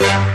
Well,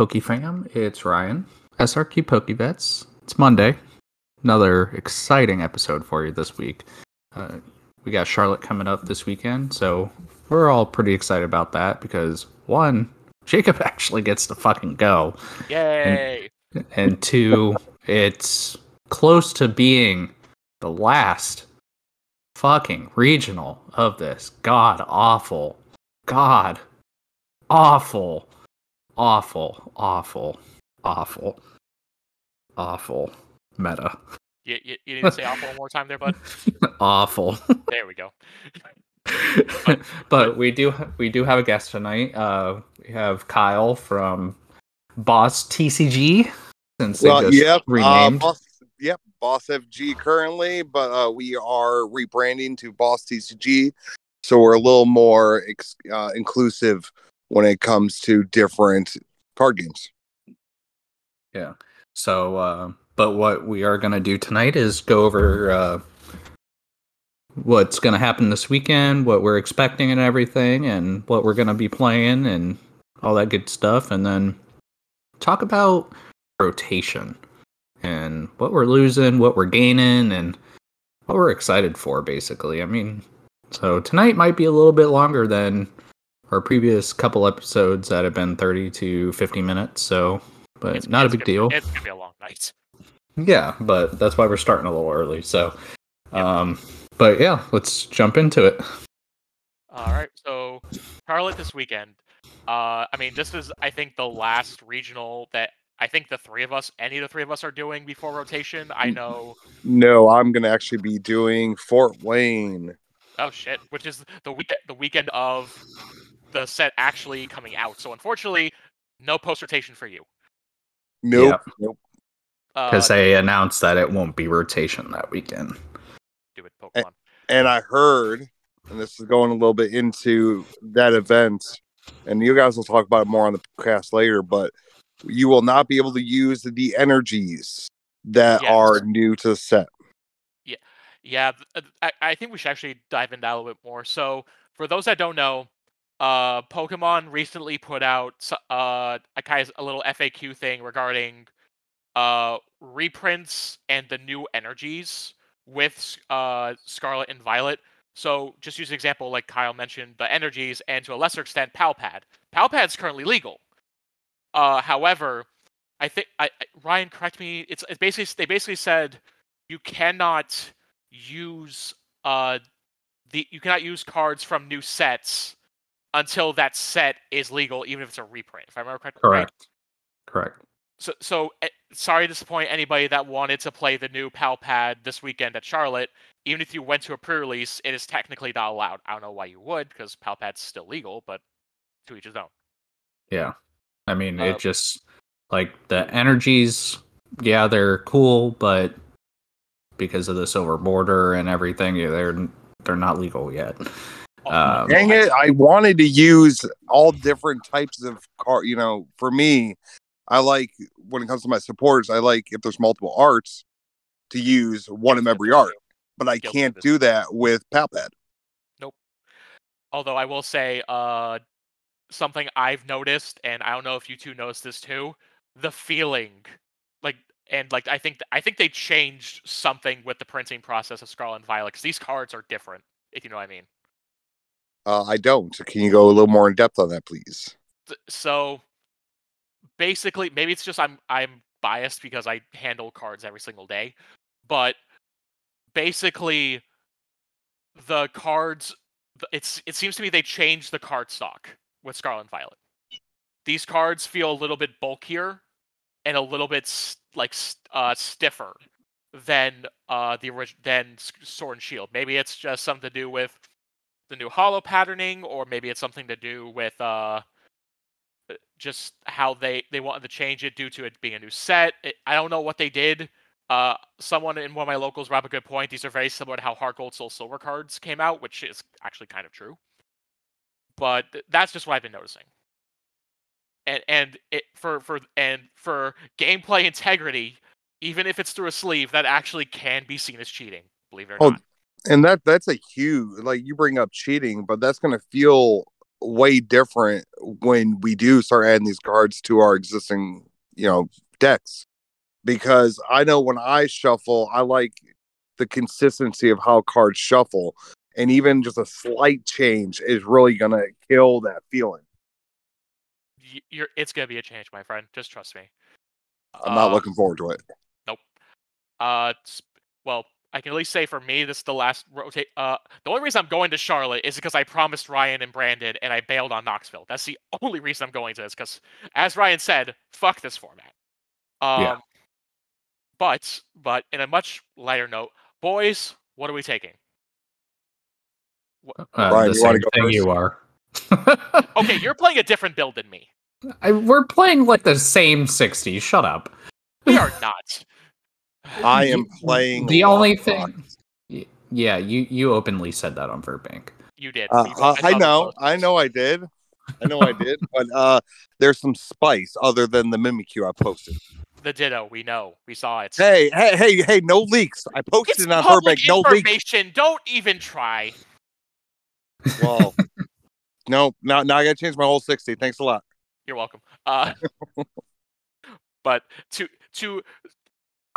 hello, my Poke fam. It's Ryan, SRQ PokeVets. It's Monday. Another exciting episode for you this week. Uh, we got Charlotte coming up this weekend, so we're all pretty excited about that because one, Jacob actually gets to fucking go, Yay! and two, it's close to being the last fucking regional of this god awful, god awful, awful, awful, awful, awful meta. You, you, you need to say awful one more time there, bud. awful. There we go. but we do we do have a guest tonight. Uh, we have Kyle from Boss TCG since they just yep, uh, renamed. boss, yep, Boss FG currently, but uh, we are rebranding to Boss TCG, so we're a little more ex- uh, inclusive when it comes to different card games. Yeah. So, uh, but what we are going to do tonight is go over uh, what's going to happen this weekend, what we're expecting, and everything, and what we're going to be playing, and all that good stuff, and then talk about rotation and what we're losing, what we're gaining, and what we're excited for, basically. I mean, so tonight might be a little bit longer than our previous couple episodes that have been 30 to 50 minutes, so, but It's- not a big gonna- deal. It's gonna be a long night. Yeah, but that's why we're starting a little early. So, Yep. um, but yeah, let's jump into it. All right, so Charlotte this weekend. Uh, I mean, this is I think the last regional that I think the three of us, any of the three of us, are doing before rotation. Mm. I know. No, I'm going to actually be doing Fort Wayne. Oh shit! Which is the week the weekend of the set actually coming out. So unfortunately, no post rotation for you. Nope, nope. Uh, Because they announced that it won't be rotation that weekend. do it, Pokemon. And I heard, and this is going a little bit into that event, and you guys will talk about it more on the podcast later, but you will not be able to use the energies that Yes. are new to the set. Yeah, th- uh, I, I think we should actually dive into that a little bit more. So, for those that don't know, uh, Pokemon recently put out uh, a kind of a little FAQ thing regarding uh, reprints and the new energies with uh, Scarlet and Violet. So, just use an example like Kyle mentioned, the energies, and to a lesser extent, Palpad. Palpad's currently legal. Uh, however, I think I, I- Ryan, correct me. It's, it's basically they basically said you cannot use uh the you cannot use cards from new sets until that set is legal, even if it's a reprint. If I remember correctly. right? Correct. Correct. So, so eh, sorry to disappoint anybody that wanted to play the new PAL pad this weekend at Charlotte. Even if you went to a pre-release, it is technically not allowed. I don't know why you would, because PAL pad's still legal, but to each his own. Yeah. I mean, Uh, it just like the energies, yeah, they're cool, but because of the silver border and everything, they're they're not legal yet. Um, Dang it! I wanted to use all different types of car. You know, for me, I like when it comes to my supporters. I like if there's multiple arts to use one of every art, but I can't do that with Palpad. Nope. Although I will say, uh, something I've noticed, and I don't know if you two noticed this too, the feeling, like, and like I think I think they changed something with the printing process of Scarlet and Violet because these cards are different, if you know what I mean. Uh, I don't. Can you go a little more in depth on that, please? So basically, maybe it's just I'm I'm biased because I handle cards every single day, but basically, the cards. It's it seems to me they changed the card stock with Scarlet and Violet. These cards feel a little bit bulkier and a little bit s- like s- uh, stiffer than uh the original than Sword and Shield. Maybe it's just something to do with the new hollow patterning, or maybe it's something to do with uh uh, just how they they wanted to change it due to it being a new set. It, I don't know what they did. Uh, someone in one of my locals brought up a good point. These are very similar to how Heart Gold Soul Silver cards came out, which is actually kind of true. But th- that's just what I've been noticing. And and it for for and for gameplay integrity, even if it's through a sleeve, that actually can be seen as cheating. Believe it or Oh, not. And that that's a huge like you bring up cheating, but that's gonna feel way different when we do start adding these cards to our existing, you know, decks. Because I know when I shuffle, I like the consistency of how cards shuffle. And even just a slight change is really gonna kill that feeling. You're, it's gonna be a change, my friend. Just trust me. I'm not Uh, looking forward to it. Nope. Uh, well, I can at least say for me, this is the last rotate. Uh, the only reason I'm going to Charlotte is because I promised Ryan and Brandon, and I bailed on Knoxville. That's the only reason I'm going to this. Because, as Ryan said, fuck this format. Um, Yeah. But, but in a much lighter note, boys, what are we taking? Uh, Ryan, the you same go thing first? you are. Okay, you're playing a different build than me. I, we're playing like the same 60. Shut up. We are not. I am playing The only thing. Y- Yeah, you you openly said that on Verbank. You did. Uh, We- uh, I know. I know, I did, I know, I did, but uh, there's some spice other than the Mimikyu I posted. The Ditto. We know. We saw it. Hey, hey, hey, hey! No leaks. I posted It's it on public Burbank. No leaks. information. Don't even try. Well, no, now now I got to change my whole sixty. Thanks a lot. You're welcome. Uh, but to to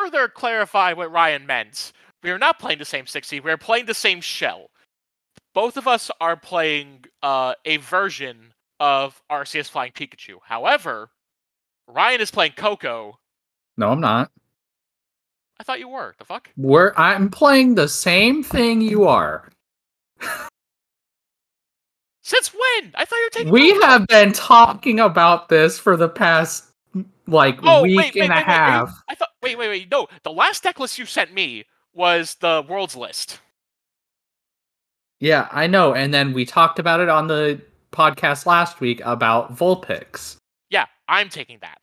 further clarify what Ryan meant, we are not playing the same 60. We are playing the same shell. Both of us are playing uh, a version of Arceus Flying Pikachu. However, Ryan is playing Coco. No, I'm not. I thought you were. The fuck? We're I'm playing the same thing you are. Since when? I thought you were taking. We have been talking about this for the past like Oh week wait, wait, and wait, a wait, are you- half. I thought. Wait, wait, wait. No, the last deck list you sent me was the world's list. Yeah, I know. And then we talked about it on the podcast last week about Vulpix. Yeah, I'm taking that.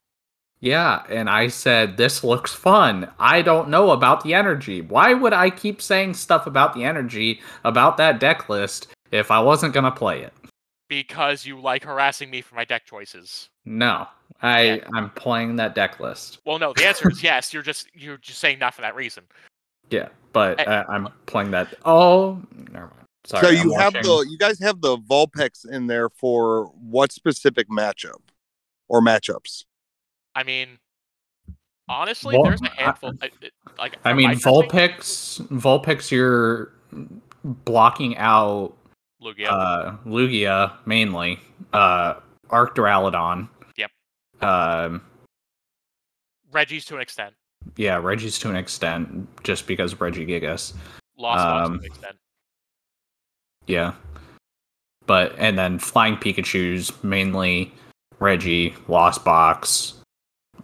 Yeah, and I said this looks fun. I don't know about the energy. Why would I keep saying stuff about the energy about that deck list if I wasn't gonna play it? because you like harassing me for my deck choices. No, I Yeah. I'm playing that deck list. Well, no, the answer is yes. You're just you're just saying that for that reason. Yeah, but I- uh, I'm playing that. Oh, never mind. Sorry. so I'm you have watching- the you guys have the Vulpix in there for what specific matchup or matchups? I mean, honestly, Well, there's a handful. I, like I mean, my testing, Vulpix. Vulpix, you're blocking out Lugia. uh, Lugia mainly. Uh, Arc Duraludon. Yep. Um, Regis to an extent. yeah, Regis to an extent, just because of Regigigas. Lost Box Um, to an extent. Yeah. But and then Flying Pikachu's mainly Reggie, Lost Box.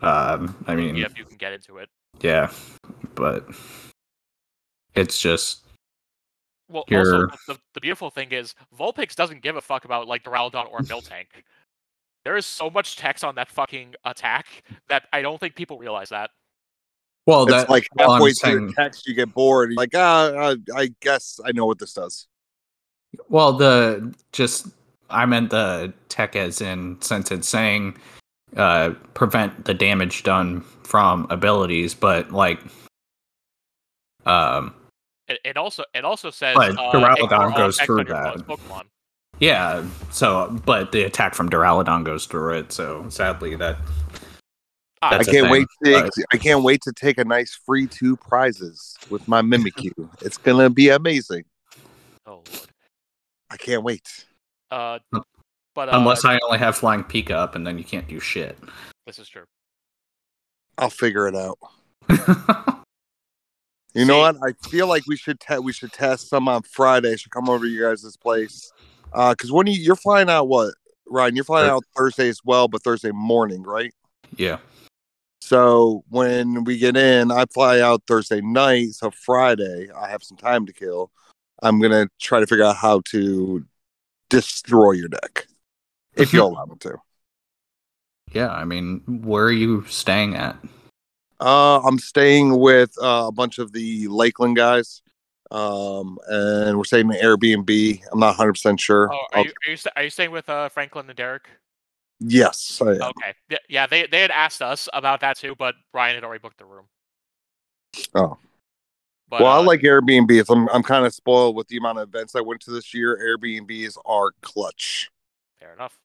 Um, I mean, if you can get into it. yeah, but it's just Well, also the, the beautiful thing is Vulpix doesn't give a fuck about like Duraludon or Miltank. There is so much text on that fucking attack that I don't think people realize that. well, It's that like well, halfway through saying- the text, you get bored. You're like, ah, uh, I guess I know what this does. Well, the just I meant the tech as in since it's saying uh prevent the damage done from abilities, but like um It, it also it also says But uh, Duraludon goes through that. Pokemon. Yeah, so but the attack from Duraludon goes through it, so sadly that I can't wait to but- I can't wait to take a nice free two prizes with my Mimikyu. it's gonna be amazing. oh lord. I can't wait. Uh, but uh, Unless I only have flying Pika up, and then you can't do shit. this is true. I'll figure it out. You know what? I feel like we should te- we should test some on Friday. I should come over to you guys' place. Uh, because when you you're flying out, what Ryan? You're flying out Thursday as well, but Thursday morning, right? yeah. So when we get in, I fly out Thursday night. So Friday, I have some time to kill. I'm gonna try to figure out how to destroy your deck, if you allow me to. Yeah, I mean, where are you staying at? Uh, I'm staying with uh, a bunch of the Lakeland guys, um, and we're staying in Airbnb. I'm not 100 percent sure. Oh, are you are you, are you staying with uh, Franklin and Derek? yes, I. Okay. Yeah, yeah, they they had asked us about that too, but Brian had already booked the room. Oh. But, well, I uh, like Airbnbs. I'm I'm kind of spoiled with the amount of events I went to this year. Airbnbs are clutch. fair enough.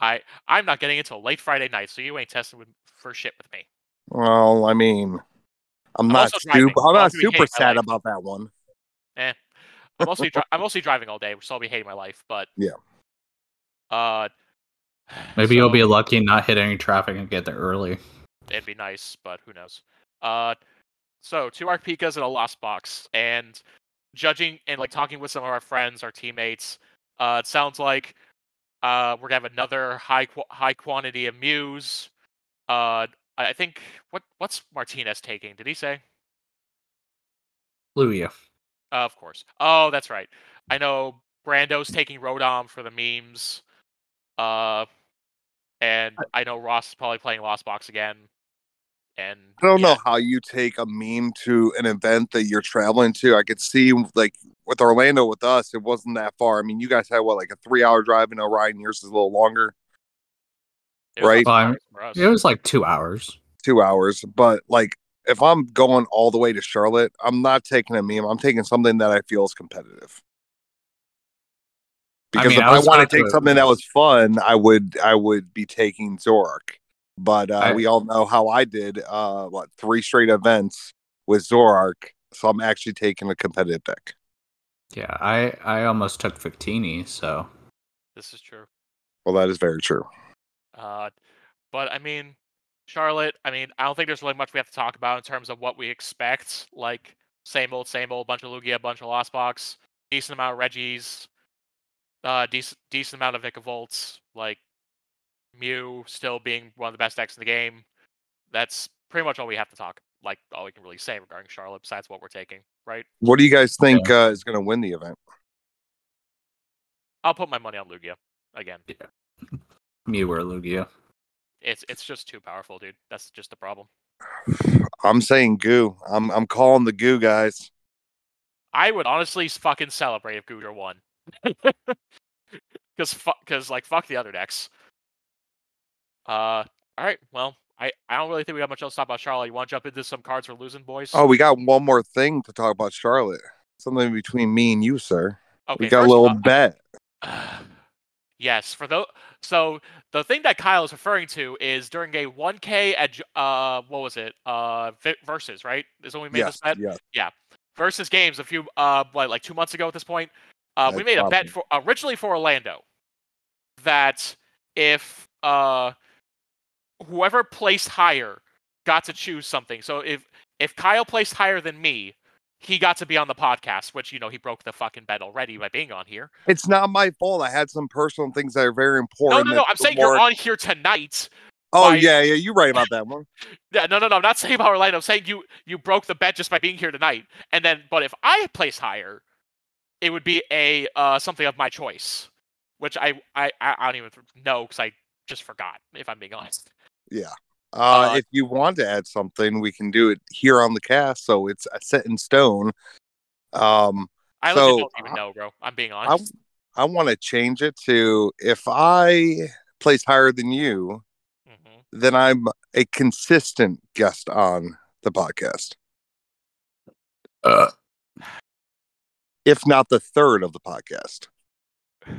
I I'm not getting until late Friday night, so you ain't testing with, for shit with me. Well, I mean, I'm, I'm not super. I'm not super sad about that one. I'm mostly dri- I'm mostly driving all day, so I'll be hating my life. But Yeah. Uh, Maybe you'll be lucky and not hit any traffic and get there early. it'd be nice, but who knows? Uh, so two Arc Pikas and a Lost Box, and judging and like talking with some of our friends, our teammates, uh, it sounds like uh we're gonna have another high qu- high quantity of Mews. Uh, I I think what what's Martinez taking? Did he say? Lugia. Uh, of course. Oh, that's right. I know Brando's taking Rodom for the memes. Uh, and I know Ross is probably playing Lost Box again. And I don't yeah, know how you take a meme to an event that you're traveling to. I could see like with Orlando with us, it wasn't that far. I mean, you guys had what like a three hour drive, and Orion yours is a little longer, it right. not Fine. for us. It was like two hours. two hours. But like if I'm going all the way to Charlotte, I'm not taking a meme. I'm taking something that I feel is competitive. I Because mean, if I I, want to take something that was fun, I would I would be taking Zoroark. But uh, I- we all know how I did. Uh, what three straight events with Zoroark, so I'm actually taking a competitive deck. Yeah, I I almost took Victini, so This is true. Well, that is very true. Uh, but I mean, Charlotte. I mean, I don't think there's really much we have to talk about in terms of what we expect. Like same old, same old. Bunch of Lugia, bunch of Lost Box, decent amount of Regis, uh, decent decent amount of Volts. Like Mew still being one of the best decks in the game. That's pretty much all we have to talk. Like all we can really say regarding Charlotte, besides what we're taking. Right? What do you guys think uh, is going to win the event? I'll put my money on Lugia again. Yeah. Mew or Lugia. It's it's just too powerful, dude. That's just the problem. I'm saying goo. I'm I'm calling the goo guys. I would honestly fucking celebrate if Gooter won. Because fuck, because like fuck the other decks. Uh, all right. Well, I I don't really think we have much else to talk about Charlotte. You want to jump into some cards we're losing, boys? Oh, we got one more thing to talk about Charlotte. Something between me and you, sir. okay. we got a little off- bet. yes, for those. So the thing that Kyle is referring to is during a 1K at uh what was it uh versus right is when we made Yes, this bet yes. versus games a few uh what, like two months ago at this point. Uh, we That's made a bet for originally for Orlando that if uh whoever placed higher got to choose something. So if if Kyle placed higher than me, he got to be on the podcast, which you know he broke the fucking bet already by being on here. It's not my fault. I had some personal things that are very important. no, no. that I'm saying more- you're on here tonight. Oh by- yeah, yeah. You're right about that one. Yeah, no, no, no. I'm not saying about Orlando. I'm saying you you broke the bet just by being here tonight. And then, but if I place higher, it would be a uh, something of my choice, which I I I I don't even know because I just forgot. If I'm being honest. Yeah. Uh, Uh, if you want to add something, we can do it here on the cast, so it's uh, set in stone. Um, I So, don't even know, bro. I'm being I honest. I want to change it to if I place higher than you, hmm then I'm a consistent guest on the podcast, Uh, if not the third of the podcast.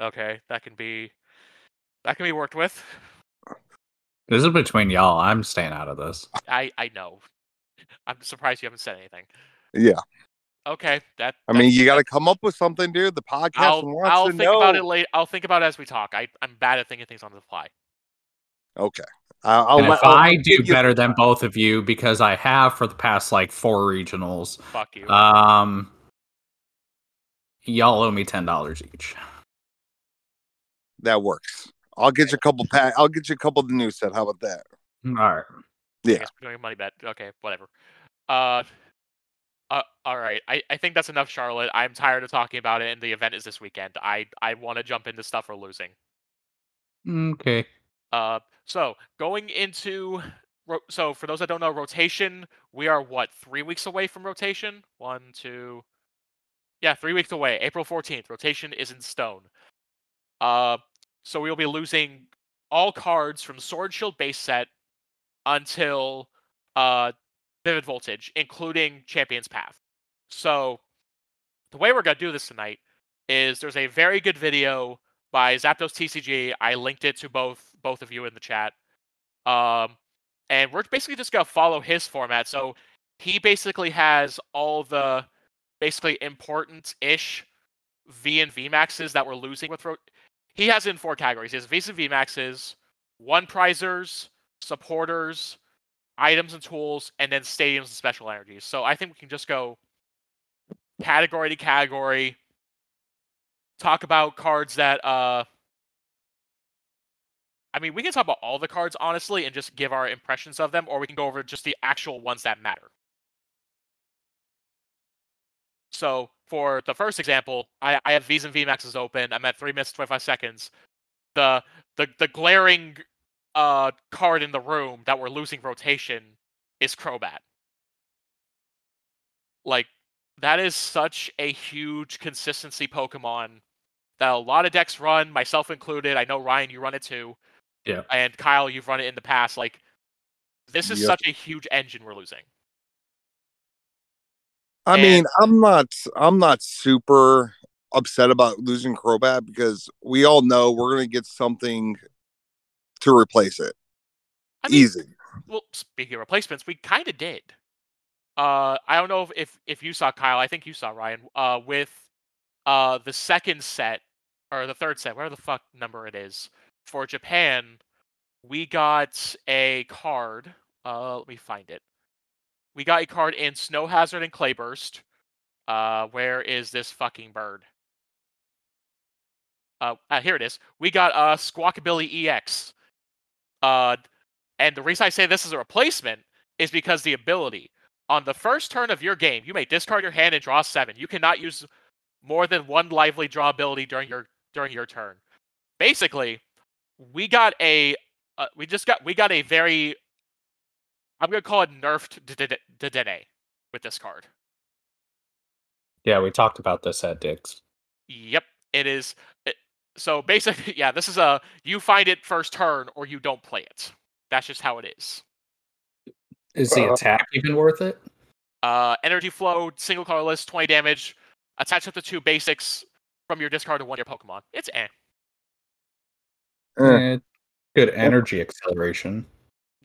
Okay, that can be that can be worked with. This is between y'all. I'm staying out of this. I I know. I'm surprised you haven't said anything. Yeah. Okay, that. I mean, you got to come up with something, dude. The podcast I'll, wants I'll to think know. about it later. I'll think about it as we talk. I, I'm bad at thinking things on the fly. Okay. I'll, I'll if I'll I do you better than both of you, because I have for the past like four regionals, Fuck you. um, y'all owe me ten dollars each. that works. I'll get you a couple pack. I'll get you a couple of the new set. How about that? All right. Yeah. doing money bet. Okay, whatever. Uh, uh, all right. I, I think that's enough, Charlotte. I'm tired of talking about it, and the event is this weekend. I I want to jump into stuff we're losing. Okay. Uh, so going into ro- so for those that don't know, rotation. We are what three weeks away from rotation. One, two, yeah, three weeks away. April fourteenth. Rotation is in stone. Uh, so we will be losing all cards from Sword Shield base set until uh Vivid Voltage, including Champion's Path. So the way we're gonna do this tonight is there's a very good video by Zapdos TCG. I linked it to both both of you in the chat. Um, and we're basically just gonna follow his format. So he basically has all the basically important-ish V and V maxes that we're losing with. He has in four categories. He has V's and V maxes, one prizers, supporters, items and tools, and then stadiums and special energies. So I think we can just go category to category, talk about cards that uh I mean, we can talk about all the cards honestly and just give our impressions of them, or we can go over just the actual ones that matter. So for the first example, I, I have V's and VMAXs open. I'm at three minutes twenty five seconds. The the the glaring uh card in the room that we're losing rotation is Crobat. Like that is such a huge consistency Pokemon that a lot of decks run, myself included. I know Ryan, you run it too. Yeah. And Kyle, you've run it in the past. Like this is Yep. such a huge engine we're losing. I And- mean, I'm not. I'm not super upset about losing Crobat because we all know we're gonna get something to replace it. I mean, Easy. well, speaking of replacements, we kind of did. Uh, I don't know if, if if you saw Kyle. I think you saw Ryan. Uh, with uh the second set or the third set, whatever the fuck number it is for Japan, we got a card. Uh, let me find it. We got a card in Snow Hazard and Clayburst. Uh, where is this fucking bird? Uh, uh, here it is. We got uh Squawkabilly EX. Uh, and the reason I say this is a replacement is because the ability on the first turn of your game, you may discard your hand and draw seven. You cannot use more than one lively draw ability during your during your turn. Basically, we got a uh, we just got we got a very I'm gonna call it nerfed Dedenne with this card. Yeah, we talked about this at Dick's. Yep, it is. It, so basically, yeah, this is a you find it first turn or you don't play it. That's just how it is. Is the Uh, attack even worth it? Uh, energy flow, single colorless, 20 damage. Attach up to two basics from your discard to one of your Pokemon. It's eh. Eh, Eh, good energy acceleration.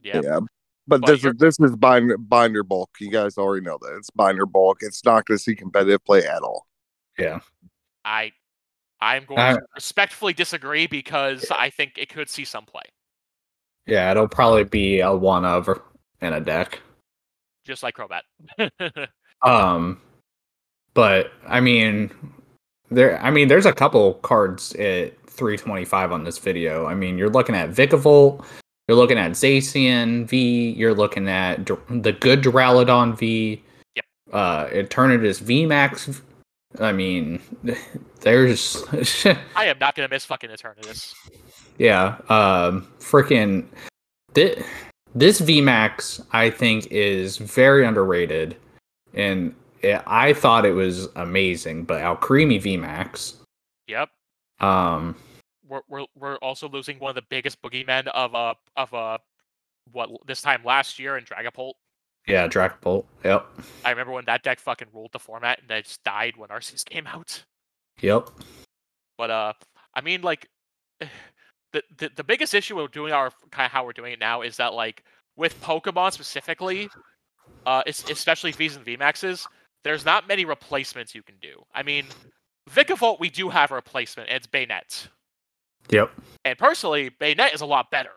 Yeah. yeah. But, But this is this is binder binder bulk. You guys already know that it's binder bulk. It's not going to see competitive play at all. Yeah. I I'm going Uh, to respectfully disagree because I think it could see some play. Yeah, it'll probably be a one of in a deck. Just like Crobat. Um, but I mean, there. I mean, there's a couple cards at 325 on this video. I mean, you're looking at Vikavolt, you're looking at Zacian V, you're looking at Dur- the good Duraludon V. Yep. Uh, Eternatus VMAX. I mean, there's I am not gonna miss fucking Eternatus. yeah. Um, freaking this this VMAX I think is very underrated, and it, I thought it was amazing. But Alcremie VMAX, Yep. um, We're, we're we're also losing one of the biggest boogeymen of uh of uh what this time last year in Dragapult. yeah, Dragapult, yep, I remember when that deck fucking ruled the format and then just died when Arceus came out. yep, But uh, I mean, like, the the, the biggest issue with doing our kind of how we're doing it now is that like with Pokemon specifically, uh, it's, especially V's and VMAXs, there's not many replacements you can do. I mean, Vikavolt, we do have a replacement, it's Bayonet. Yep. And personally, Bayonet is a lot better.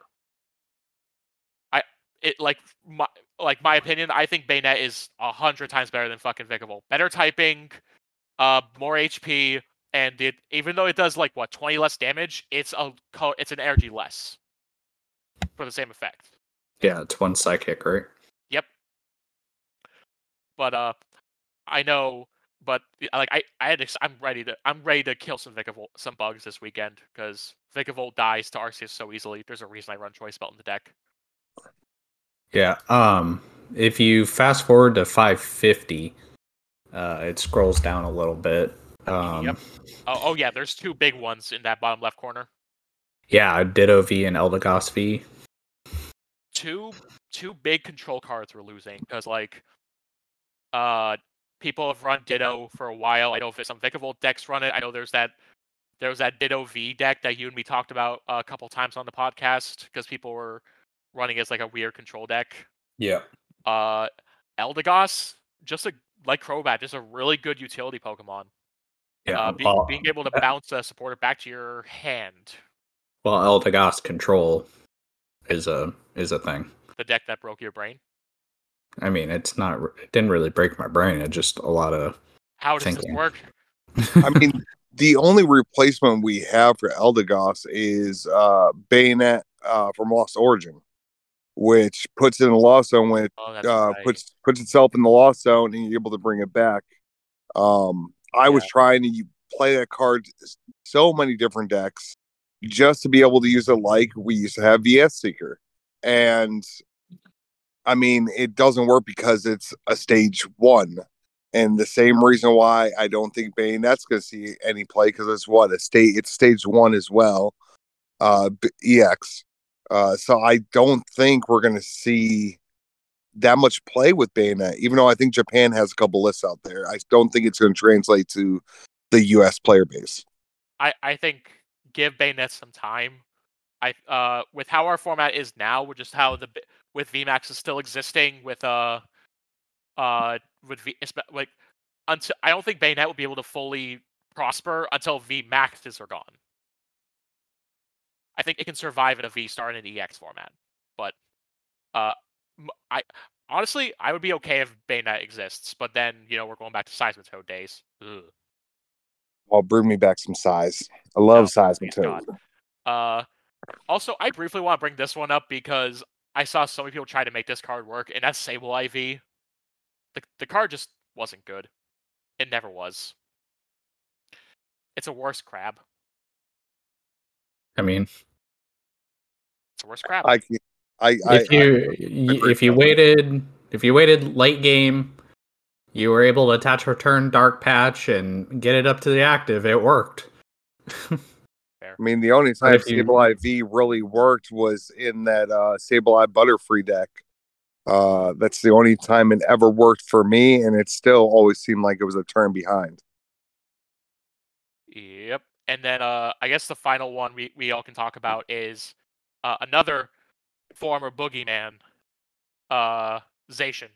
I it like my like my opinion, I think Bayonet is a hundred times better than fucking Vikavolt. Better typing, uh, more HP, and it even though it does like what twenty less damage, it's a co- it's an energy less for the same effect. Yeah, it's one psychic, right? Yep. But uh, I know, but like I I had I'm ready to I'm ready to kill some Vikavolt some bugs this weekend because Vikavolt dies to Arceus so easily. There's a reason I run Choice Belt in the deck. Yeah. Um, if you fast forward to 550, uh, it scrolls down a little bit. Um, Yep. Oh, oh yeah, there's two big ones in that bottom left corner. Yeah, Ditto V and Eldegoss V. Two two big control cards we're losing because like uh people have run Ditto for a while. I know if some Vikavolt decks run it. I know there's that there was that Ditto V deck that you and me talked about a couple times on the podcast because people were running it as like a weird control deck. Yeah. Uh Eldegoss, just a like Crobat, just a really good utility Pokemon. Yeah. uh, be, well, being able to uh, bounce a supporter back to your hand. well, Eldegoss control is a is a thing. The deck that broke your brain. I mean, it's not. It didn't really break my brain. It just a lot of. How does this Thinking. work? I mean, the only replacement we have for Eldegoss is uh, Bayonet uh, from Lost Origin, which puts it in the Lost Zone when it Oh, uh, right. puts puts itself in the Lost Zone and you're able to bring it back. Um, I was trying to play that card so many different decks just to be able to use it like we used to have VS Seeker. And I mean, it doesn't work because it's a stage one. And the same reason why I don't think Bayonet's going to see any play because it's what a state, it's stage one as well, uh, EX. Uh, so I don't think we're going to see that much play with Bayonet, even though I think Japan has a couple lists out there. I don't think it's going to translate to the US player base. I, I think give Bayonet some time. I uh with how our format is now, with just how the with VMAX is still existing with uh uh with V like until I don't think Bayonet will be able to fully prosper until VMAXs are gone. I think it can survive in a V star and an EX format, but uh I honestly I would be okay if Bayonet exists, but then you know we're going back to Seismitoad days. Ugh. I'll bring me back some size. I love Oh, Seismitoad. Uh, also, I briefly want to bring this one up because I saw so many people try to make this card work, and that's Sableye V. The the card just wasn't good. It never was. It's a worse crab. I mean, It's a worse crab. I, I, I, if you y- agree if you waited if you waited late game, you were able to attach return dark patch and get it up to the active. It worked. I mean, the only time if you- Sableye V really worked was in that uh, Sableye Butterfree deck. Uh, that's the only time it ever worked for me, and it still always seemed like it was a turn behind. Yep. And then uh I guess the final one we, we all can talk about is uh, another former boogeyman, uh Zacian.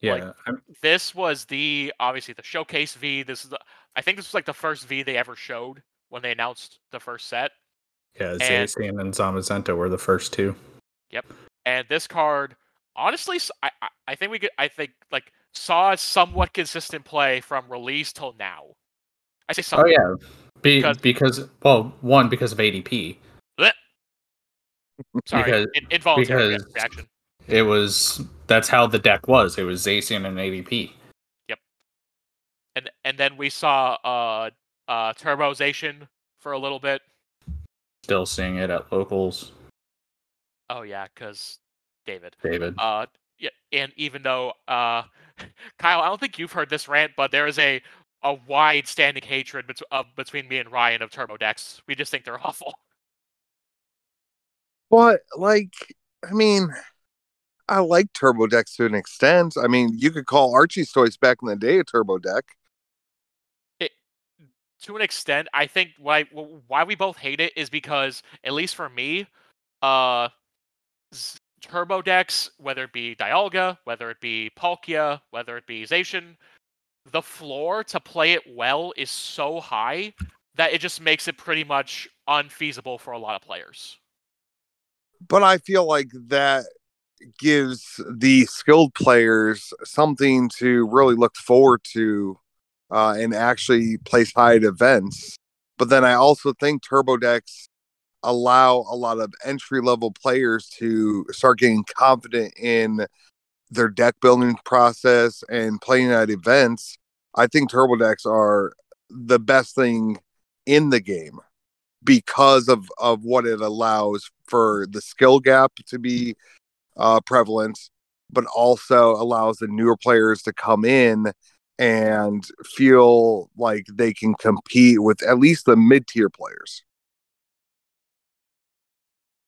Yeah, Like- This was the obviously the showcase V. This is the I think this was like the first V they ever showed when they announced the first set. yeah. and- Zacian and Zamazenta were the first two. Yep. And this card, honestly, I, I think we could I think like saw a somewhat consistent play from release till now. I say Oh yeah, Be, Because- because well, one because of ADP. Sorry, because- in- involuntary because- reaction. It was that's how the deck was. It was Zacian and ADP. Yep. And and then we saw uh uh turbozation for a little bit. Still seeing it at locals, Oh yeah, because David. David. Uh, yeah, and even though uh, Kyle, I don't think you've heard this rant, but there is a a wide standing hatred bet- uh, between me and Ryan of Turbo Decks. We just think they're awful. But like, I mean, I like Turbo decks to an extent. I mean, you could call Archie's toys back in the day a Turbo deck. To an extent, I think why why we both hate it is because at least for me, uh, turbo decks, whether it be Dialga, whether it be Palkia, whether it be Zacian, the floor to play it well is so high that it just makes it pretty much unfeasible for a lot of players. But I feel like that gives the skilled players something to really look forward to uh, and actually place high at events. But then I also think turbo decks allow a lot of entry level players to start getting confident in their deck building process and playing at events. I think turbo decks are the best thing in the game because of of what it allows for the skill gap to be uh, prevalent, but also allows the newer players to come in and feel like they can compete with at least the mid tier players.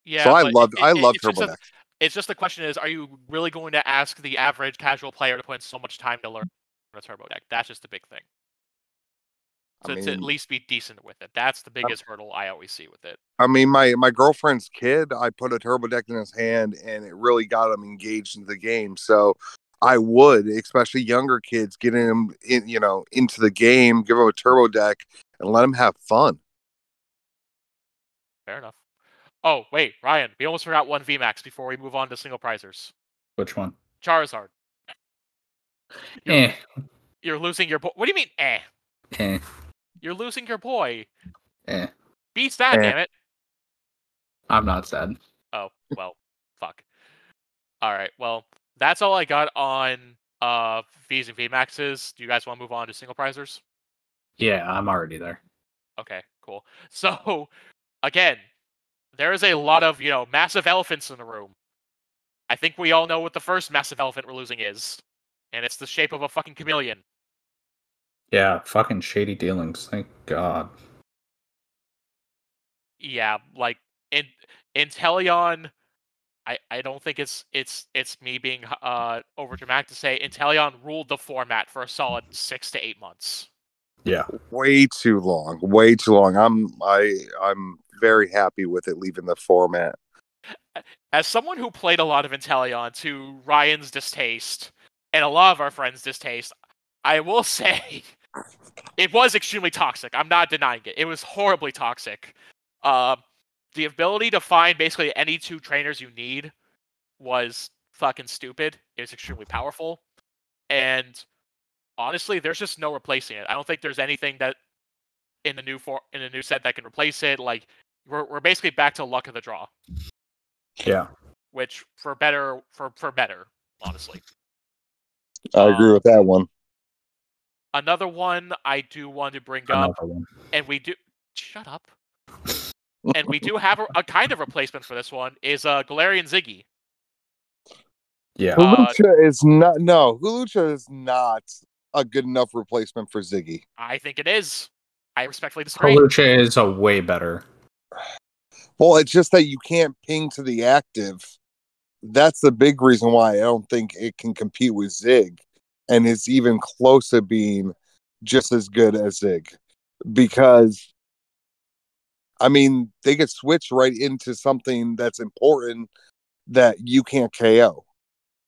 Yeah, so I love I love it's just turbo a- It's just the question is, are you really going to ask the average casual player to put in so much time to learn a turbo deck? That's just the big thing. I To, to at least be decent with it. That's the biggest hurdle I always see with it. I mean, my my girlfriend's kid, I put a turbo deck in his hand, and it really got him engaged into the game. So I would, especially younger kids, getting them in, you know, into the game, give them a turbo deck, and let them have fun. Fair enough. Oh, wait, Ryan, we almost forgot one VMAX before we move on to single prizers. Which one? Charizard. You're, Eh, you're losing your boy. What do you mean, eh? eh, You're losing your boy. eh. Beats that, Eh. damn it. I'm not sad. Oh, well, fuck. All right, well, that's all I got on uh V's and VMAXs. Do you guys want to move on to single prizers? Yeah, I'm already there. Okay, cool. So, again, there is a lot of, you know, massive elephants in the room. I think we all know what the first massive elephant we're losing is. And it's the shape of a fucking chameleon. Yeah, fucking shady dealings. Thank God. Yeah, like in Inteleon I, I don't think it's it's it's me being uh over dramatic to say Inteleon ruled the format for a solid six to eight months. Yeah. Way too long, way too long. I'm I I'm very happy with it leaving the format. as someone who played a lot of Inteleon to Ryan's distaste and a lot of our friends' distaste, I will say it was extremely toxic. I'm not denying it. It was horribly toxic. Uh, the ability to find basically any two trainers you need was fucking stupid. It was extremely powerful. And honestly, there's just no replacing it. I don't think there's anything that in the new for in the new set that can replace it. Like we're we're basically back to luck of the draw Yeah. which for better for for better honestly I agree with that one. Um, another one i do want to bring up one. and we do shut up and we do have a, a kind of replacement for this one is uh galarian ziggy Yeah. Uh, Hawlucha is not no, Hawlucha is not a good enough replacement for Ziggy. i think it is i respectfully disagree Hawlucha is a way better. Well, it's just that you can't ping to the active. That's the big reason why I don't think it can compete with Zig. And it's even close to being just as good as Zig. Because I mean, they could switch right into something that's important that you can't KO.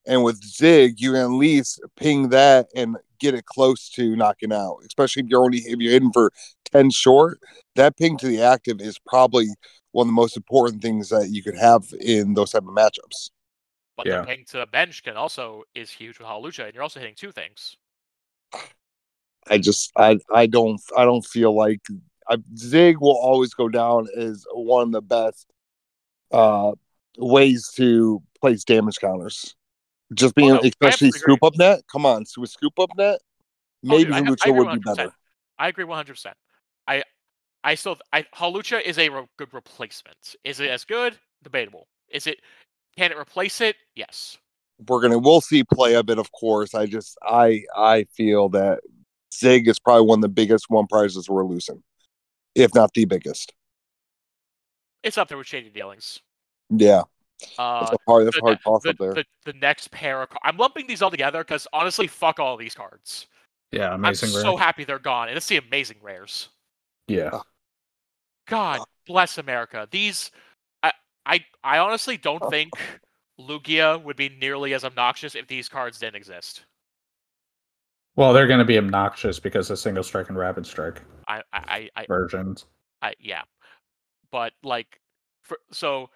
And with Zig, you can at least ping that and get it close to knocking out. Especially if you're only if you're in for 10 short, that ping to the active is probably one of the most important things that you could have in those type of matchups. but yeah. the ping to the bench can also is huge with Hawlucha, and you're also hitting two things I just I I don't I don't feel like I, Zig will always go down as one of the best uh ways to place damage counters. Just being Oh, no, especially scoop up net. Come on, so with scoop up net, Oh, dude, maybe I- I Lucha agree would be 100%. better. I agree 100%. I I still I Hawlucha is a re- good replacement. Is it as good? Debatable. Is it can it replace it? Yes. We're gonna we'll see play a bit, of course. I just I I feel that Zig is probably one of the biggest one prizes we're losing, if not the biggest. It's up there with shady dealings. Yeah, Uh that's a hard that's the, hard toss the, up there. the, the next pair of car- I'm lumping these all together because honestly, fuck all these cards. Yeah. Amazing. I'm rare. so happy they're gone, and it's the amazing rares. yeah. God bless America. These, I, I, I honestly don't think Lugia would be nearly as obnoxious if these cards didn't exist. Well, they're going to be obnoxious because of single strike and rapid strike I, I, I, versions. I yeah, but like, for, so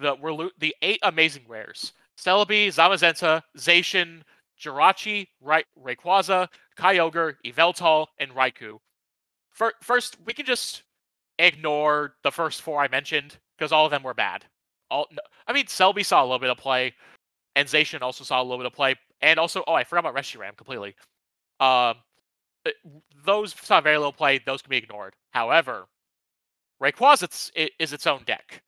the we're lo- the eight amazing rares: Celebi, Zamazenta, Zacian, Jirachi, Ra- Rayquaza, Kyogre, Yveltal, and Raikou. Fir- first, we can just ignore the first four I mentioned because all of them were bad. All no, I mean, Celebi saw a little bit of play, and Zacian also saw a little bit of play, and also oh, I forgot about Reshiram completely. Um, uh, those saw very little play; those can be ignored. However, Rayquaza it's- i- is its own deck.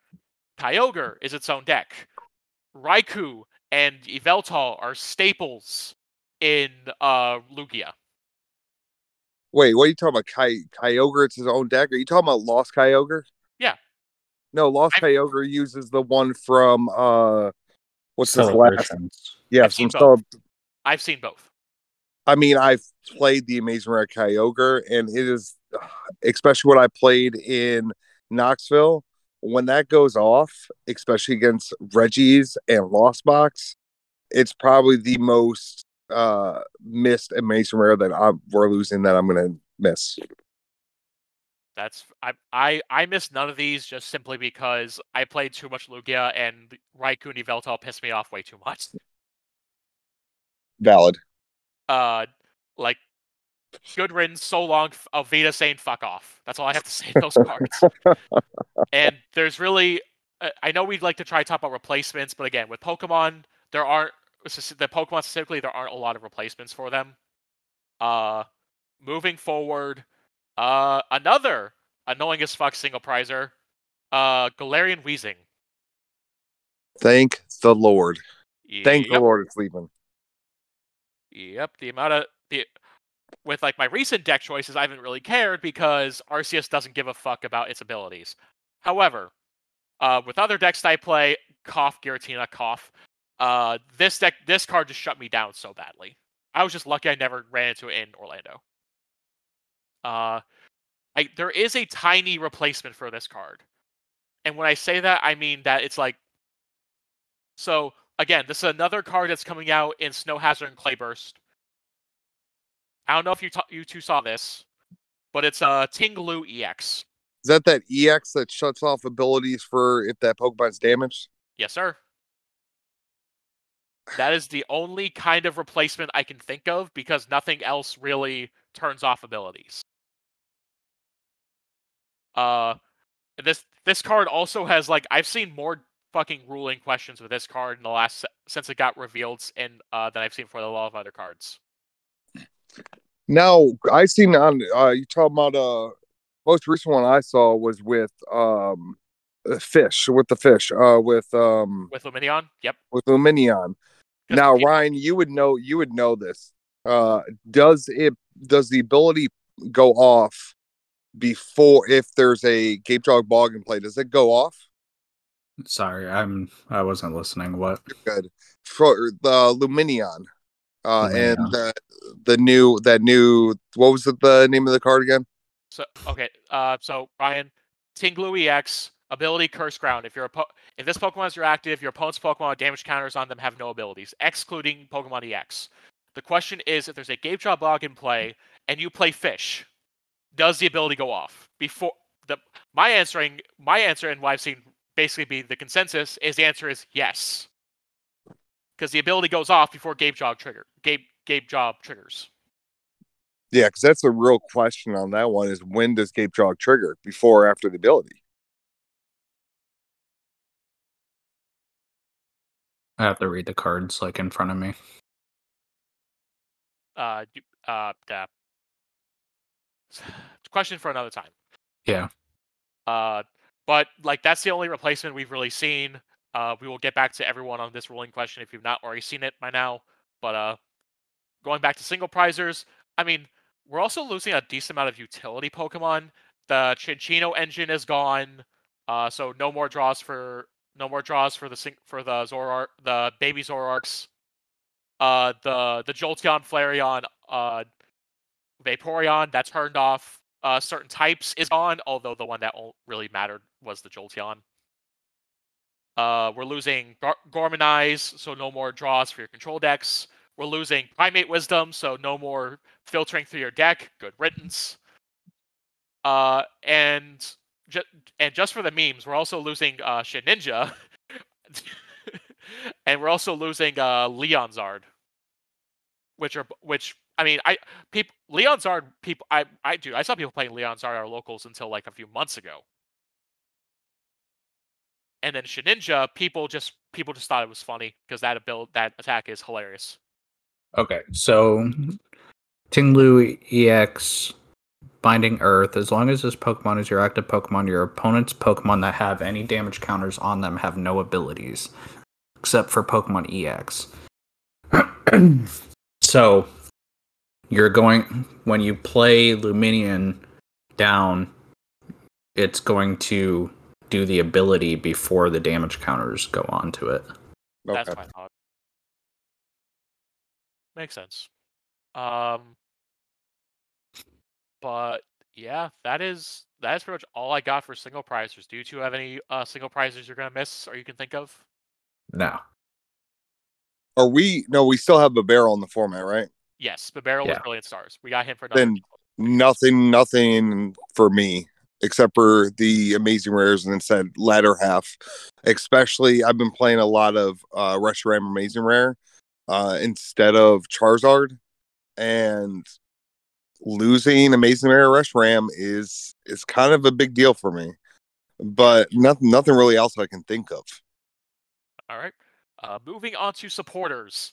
Kyogre is its own deck. Raikou and Yveltal are staples in uh, Lugia. Wait, what are you talking about? Ky- Kyogre, it's his own deck. Are you talking about Lost Kyogre? Yeah. No, Lost I've- Kyogre uses the one from uh, what's this last? Yeah, I've seen from both. I've seen both. I mean, I've played the Amazing Rare Kyogre, and it is, especially what I played in Knoxville. When that goes off, especially against Regis and Lost Box, it's probably the most uh missed Amazing Rare that I'm, we're losing that I'm gonna miss. That's I I I miss none of these just simply because I played too much Lugia and Raikou and Yveltal pissed me off way too much. Valid. Uh, like good riddance, so long. Avita saying "fuck off." That's all I have to say to those cards. and there's really, uh, I know we'd like to try to talk about replacements, but again, with Pokemon, there aren't the Pokemon specifically. There aren't a lot of replacements for them. Uh, moving forward, uh, another annoying as fuck single prizer, uh, Galarian Weezing. Thank the Lord. Thank the Lord it's leaving. Yep, the amount of the with like my recent deck choices, I haven't really cared because Arceus doesn't give a fuck about its abilities. However, uh, with other decks that I play, cough Giratina, cough. Uh, this deck, this card just shut me down so badly. I was just lucky I never ran into it in Orlando. Uh, I there is a tiny replacement for this card, and when I say that, I mean that it's like. So again, this is another card that's coming out in Snow Hazard and Clayburst. I don't know if you ta- you two saw this, but it's a uh, Ting-Lu EX. Is that that EX that shuts off abilities for if that Pokemon's damaged? Yes, sir. That is the only kind of replacement I can think of because nothing else really turns off abilities. Uh, this this card also has like I've seen more fucking ruling questions with this card in the last since it got revealed and uh than I've seen for a lot of other cards. Now I seen on uh you talking about uh most recent one I saw was with um fish with the fish uh with um With Lumineon, yep. with Lumineon. Now Ryan, you would know you would know this. Uh does it does the ability go off before if there's a Gape Jaw Bog in play? Does it go off? Sorry, I'm I wasn't listening. What? Good. For the Lumineon. Uh Lumineon. and the the new that new what was the, the name of the card again? So okay, uh, so Ryan, Ting-Lu EX ability Curse Ground. If your oppo- if this Pokemon is your active, your opponent's Pokemon with damage counters on them have no abilities, excluding Pokemon EX. The question is, if there's a Gape Jaw Bog in play and you play Fish, does the ability go off before the? My answering, my answer, and what I've seen basically be the consensus is the answer is yes, because the ability goes off before Gape Jaw trigger. Gape Gape Jaw triggers. Yeah, because that's the real question on that one is when does Gape Jaw trigger? Before or after the ability? I have to read the cards like in front of me. uh, you- uh, the question for another time. Yeah. Uh, but like that's the only replacement we've really seen. Uh, we will get back to everyone on this ruling question if you've not already seen it by now. But uh, going back to single prizers, I mean, we're also losing a decent amount of utility Pokemon. The Cinccino engine is gone, uh, so no more draws for no more draws for the for the Zoroark, the baby Zoroarks. Uh, the the Jolteon, Flareon, uh, Vaporeon that turned off uh, certain types is gone. Although the one that really mattered was the Jolteon. Uh, we're losing Gar- Gormandize, so no more draws for your control decks. We're losing Primate Wisdom, so no more filtering through your deck. Good riddance. Uh, and ju- and just for the memes, we're also losing uh, Ninja, and we're also losing uh, Leon Zard, which are which I mean I people Leon Zard people I I do I saw people playing Leon Zard our locals until like a few months ago and then Shedinja, people just people just thought it was funny because that build that attack is hilarious. Okay, so Ting-Lu EX Binding Earth, as long as this Pokemon is your active Pokemon, your opponent's Pokemon that have any damage counters on them have no abilities, except for Pokemon EX. so you're going when you play Lumineon down, it's going to do the ability before the damage counters go on to it. Okay. That's my thought. Makes sense. Um, but yeah, that is that is pretty much all I got for single prizers. Do you two have any uh, single prizers you're gonna miss or you can think of? No. Are we? No, we still have a barrel in the format, right? Yes, the barrel Yeah. is brilliant stars. We got him for another. Then nothing, nothing for me except for the amazing rares and instead latter half. Especially, I've been playing a lot of uh, Reshiram Amazing Rare uh, instead of Charizard, and losing Amazing Rare Reshiram is is kind of a big deal for me. But nothing, nothing really else I can think of. All right. Uh, moving on to supporters.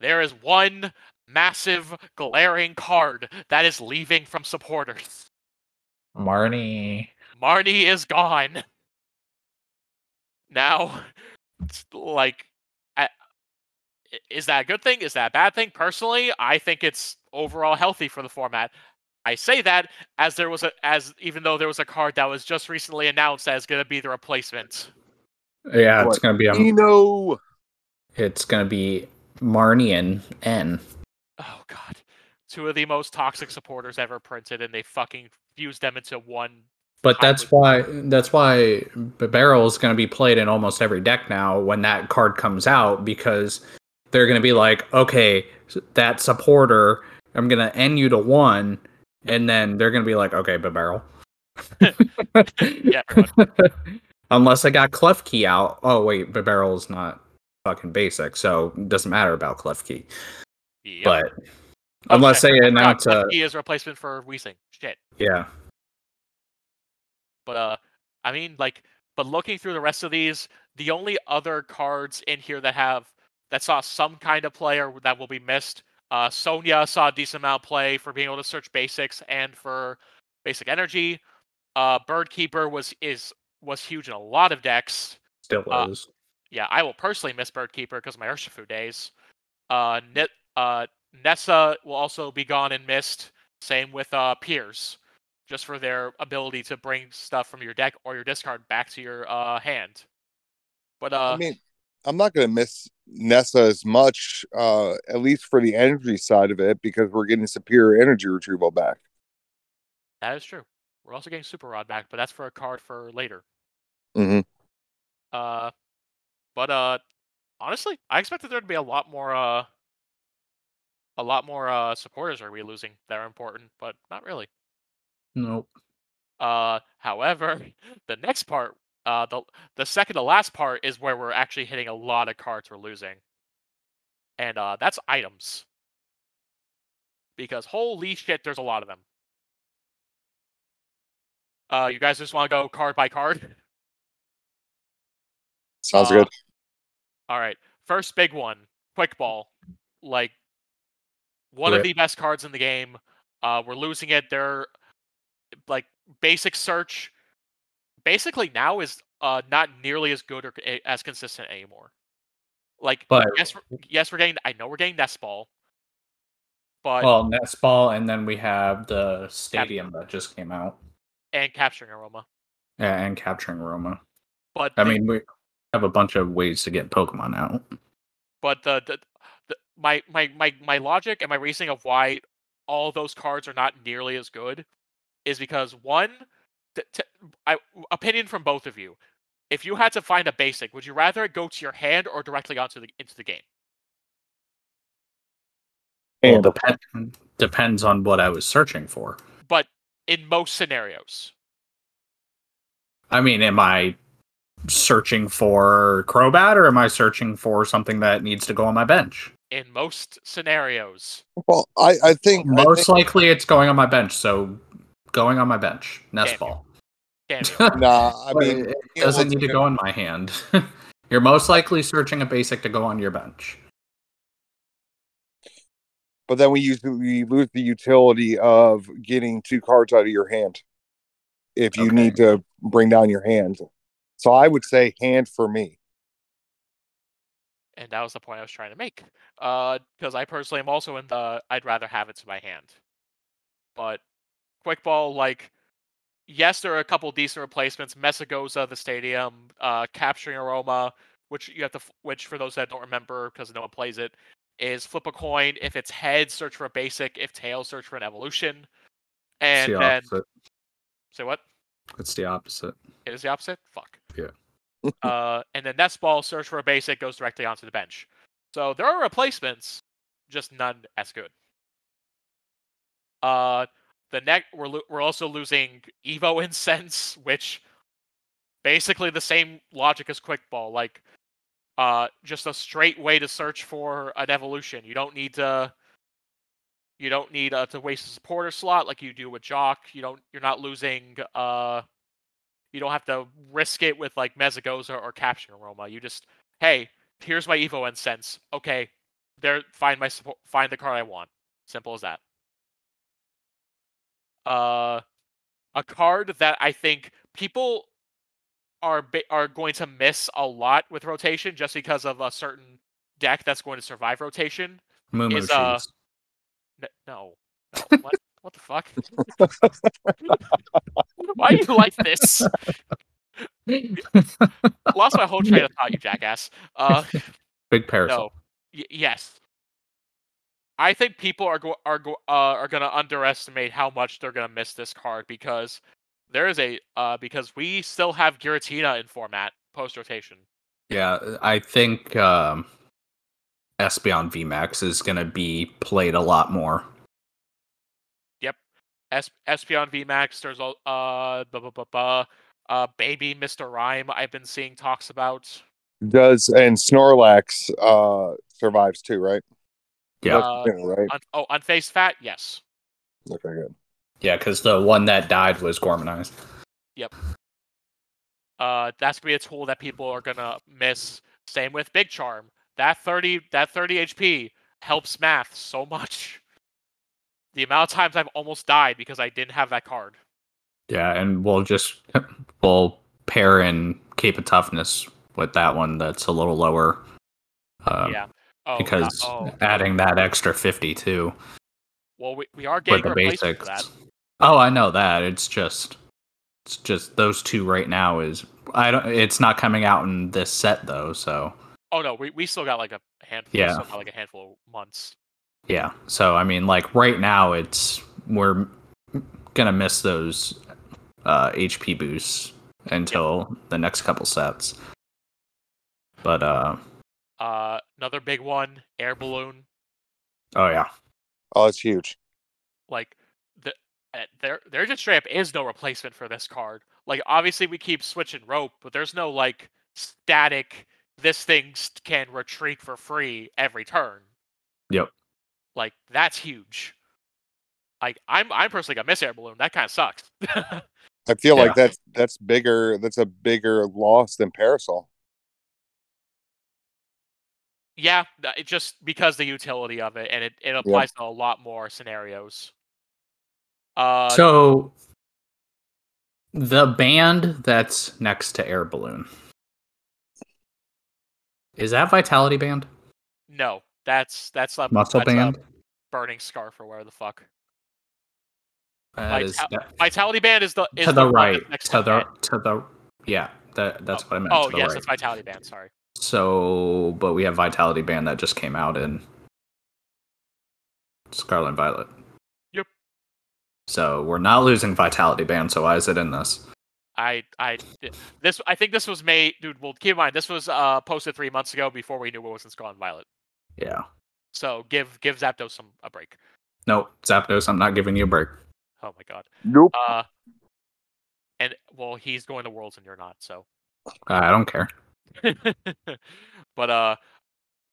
There is one massive glaring card that is leaving from supporters. Marnie. Marnie is gone. Now, it's like, I- i- is that a good thing? Is that a bad thing? Personally, I think it's overall healthy for the format. I say that as there was a as even though there was a card that was just recently announced as going to be the replacement. Yeah, it's gonna be um, a, Iono. it's gonna be Marnie and N. Oh god, two of the most toxic supporters ever printed, and they fucking fused them into one. But that's why that's why Barrel is going to be played in almost every deck now when that card comes out because they're going to be like, okay, that supporter, I'm going to end you to one, and then they're going to be like, okay, Barrel. Yeah, Unless I got Klefki out. Oh wait, Barrel is not fucking basic, so it doesn't matter about Klefki. Yep. But unless shit, they announce a Klefki is replacement for Weezing. Shit. yeah, But uh, I mean, like, but looking through the rest of these, the only other cards in here that have that saw some kind of player that will be missed. Uh, Sonia saw a decent amount of play for being able to search basics and for basic energy. Uh, Birdkeeper was is was huge in a lot of decks. still Uh, is. Yeah, I will personally miss Birdkeeper because of my Urshifu days. Uh, Net, uh, Nessa will also be gone and missed. Same with uh, Piers, just for their ability to bring stuff from your deck or your discard back to your uh, hand. But uh, I mean, I'm not going to miss Nessa as much, uh, at least for the energy side of it, because we're getting superior energy retrieval back. that is true. We're also getting Super Rod back, but that's for a card for later. Mm-hmm. Uh, but uh, honestly, I expected there to be a lot more uh, a lot more uh supporters are we losing that are important, but not really. Nope. Uh, however, the next part, uh, the the second to last part is where we're actually hitting a lot of cards we're losing, and uh, that's items. Because holy shit, there's a lot of them. Uh, you guys just want to go card by card? Sounds Uh, good. All right, first big one, quick ball, like one of the best cards in the game. Uh, we're losing it. They're like basic search. Basically, now is uh not nearly as good or as consistent anymore. Like But yes, we're- yes, we're getting. I know we're getting nest ball, but well, Nest Ball, and then we have the stadium that just came out, and capturing aroma. yeah, and capturing aroma. But I the- mean, we have a bunch of ways to get Pokemon out. but the, the my my my my logic and my reasoning of why all those cards are not nearly as good is because one t- t- I, opinion from both of you if you had to find a basic, would you rather it go to your hand or directly onto the into the game? Well, And depend, depends on what I was searching for. But in most scenarios, I mean, am I searching for Crobat or am I searching for something that needs to go on my bench? In most scenarios, well, I, I think I Most think- likely it's going on my bench, so going on my bench. Nest ball. can nah, I mean, it doesn't need to go- go in my hand. You're most likely searching a basic to go on your bench. but then we use we lose the utility of getting two cards out of your hand if you Okay. need to bring down your hand. So I would say hand for me. And that was the point I was trying to make. Because I personally am also in the I'd rather have it to my hand. But quick ball, like, yes, there are a couple decent replacements. Mesagoza, the stadium, uh, capturing aroma, which you have to, which for those that don't remember because no one plays it, is flip a coin. If it's head, search for a basic. If tail, search for an evolution. And the then say what? It's the opposite. It is the opposite. Fuck. Yeah. Uh, and then nest ball, search for a basic, goes directly onto the bench. So there are replacements, just none as good. Uh, the neck we're lo- we're also losing Evo Incense, which basically the same logic as Quick Ball, like uh, just a straight way to search for an evolution. You don't need to. You don't need uh, to waste a supporter slot like you do with Jacq. You don't. You're not losing. Uh, you don't have to risk it with like Mesagoza or Capturing Aroma. You just, hey, here's my Evo Incense. Okay, there, find my support, find the card I want. Simple as that. Uh, a card that I think people are are going to miss a lot with rotation just because of a certain deck that's going to survive rotation. Is, uh, N- no, no what? What the fuck? Why do you like this? Lost my whole train of thought, you jackass. Uh, Big parasol. no, y- yes. I think people are go- are go- uh, are gonna underestimate how much they're gonna miss this card because there is a uh, because we still have Giratina in format post rotation. Yeah, I think um, Espeon VMAX is going to be played a lot more. S- Espeon VMAX. There's al- uh, blah, blah, blah, blah, uh, baby Mr. Rhyme. I've been seeing talks about. Does and Snorlax uh survives too, right? Yeah, Uh, Yeah, right. Un- oh, unfazed fat. Yes. Okay, good. yeah, because the one that died was Gormandized. Yep. Uh, that's gonna be a tool that people are gonna miss. Same with Big Charm. That thirty that thirty HP helps math so much. The amount of times I've almost died because I didn't have that card. Yeah, and we'll just we'll pair in Cape of Toughness with that one that's a little lower. Um, yeah. Oh, because oh, adding that extra 50 too well, we, we are getting the basics. Oh, I know that. It's just it's just those two right now is I don't it's not coming out in this set though, so Oh no, we, we still got like a handful. Yeah. Yeah. Still got like a handful of months. Yeah. So I mean like right now it's we're gonna miss those uh HP boosts until the next couple sets. But uh Uh, another big one, air balloon. oh yeah. Oh, it's huge. Like the uh, there there just straight up is no replacement for this card. Like obviously we keep switching rope, but there's no like static. This thing can retreat for free every turn. Yep. Like that's huge. Like I'm I'm personally gonna miss air balloon. That kind of sucks. I feel Yeah. like that's that's bigger. That's a bigger loss than Parasol. yeah, it just because the utility of it, and it, it applies to a lot more scenarios. Uh, So the band that's next to Air Balloon. Is that Vitality Band? no, that's that's a Muscle that's a Band? burning scarf or where the fuck. That is Vital- that- Vitality band is the is to the one right. next To the it. to the yeah. That that's what I meant. Oh yes, right. it's Vitality band. Sorry. So, but we have Vitality Band that just came out in Scarlet and Violet. Yep. So we're not losing Vitality Band. So why is it in this? I I this I think this was made, dude. Well, keep in mind this was uh posted three months ago before we knew what was in Scarlet and Violet. Yeah. So give give Zapdos some a break. No, Zapdos, I'm not giving you a break. Oh my god. Nope. Uh, and well, he's going to Worlds and you're not, so. I don't care. but uh,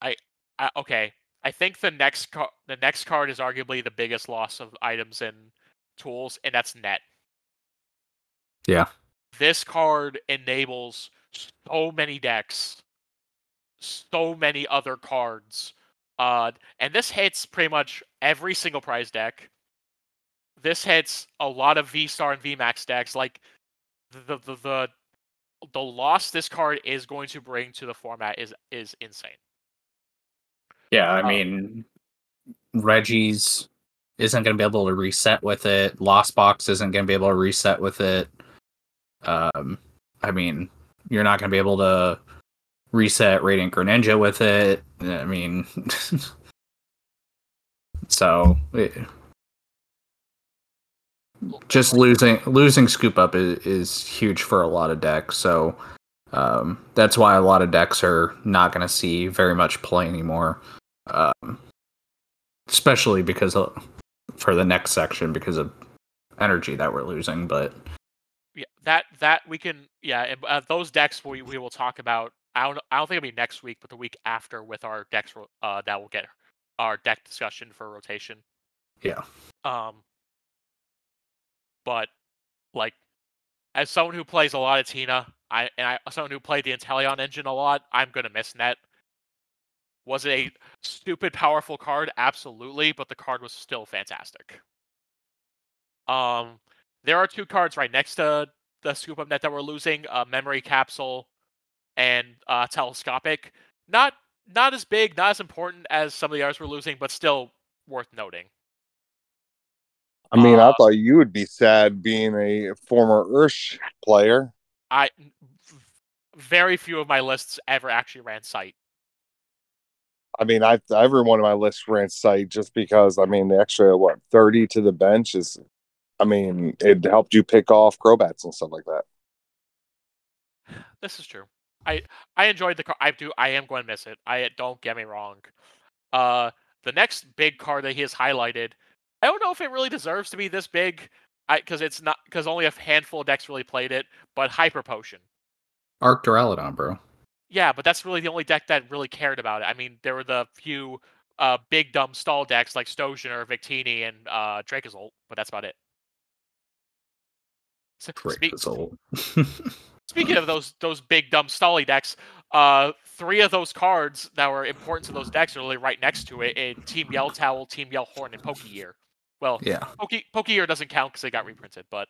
I, I okay. I think the next card, the next card is arguably the biggest loss of items and tools, and that's net. Yeah. This card enables so many decks, so many other cards. Uh, and this hits pretty much every single prize deck. This hits a lot of V Star and V Max decks. Like the the the the loss this card is going to bring to the format is is insane. Yeah, I Um, mean, Regis isn't going to be able to reset with it. Lost Box isn't going to be able to reset with it. Um, I mean, you're not going to be able to reset Radiant Greninja with it. I mean, so it, just losing losing Scoop Up is, is huge for a lot of decks. So um, that's why a lot of decks are not going to see very much play anymore um, especially because of, for the next section because of energy that we're losing. But Yeah, that that we can yeah uh, those decks we we will talk about. I don't I don't think it'll be next week, but the week after with our decks uh that will get our deck discussion for rotation. yeah, Um, but like as someone who plays a lot of Tina, I and I someone who played the Inteleon engine a lot, I'm gonna miss Net. Was it a stupid powerful card? Absolutely, but the card was still fantastic. Um, there are two cards right next to the scoop up net that we're losing: uh, memory capsule and uh, telescopic. Not not as big, not as important as some of the others we're losing, but still worth noting. I mean, I Uh, thought you would be sad being a former Ursh player. I very few of my lists ever actually ran sight. I mean, I every one of my lists ran sight just because. I mean, the extra what thirty to the bench is. I mean, it helped you pick off Crobats and stuff like that. This is true. I I enjoyed the card. I do. I am going to miss it. I don't get me wrong. Uh, the next big card that he has highlighted, I don't know if it really deserves to be this big. I because it's not because only a handful of decks really played it. But Hyper Potion. Arc Duraludon, bro. Yeah, but that's really the only deck that really cared about it. I mean, there were the few uh big dumb stall decks like Stojan or Victini and uh Dracozolt, but that's about it. S- speak- Dracozolt. Speaking of those those big dumb Stolly decks, uh, three of those cards that were important to those decks are really right next to it in Team Yell Towel, Team Yell Horn, and Pokegear. Well, yeah. Poke Pokegear doesn't count because they got reprinted, but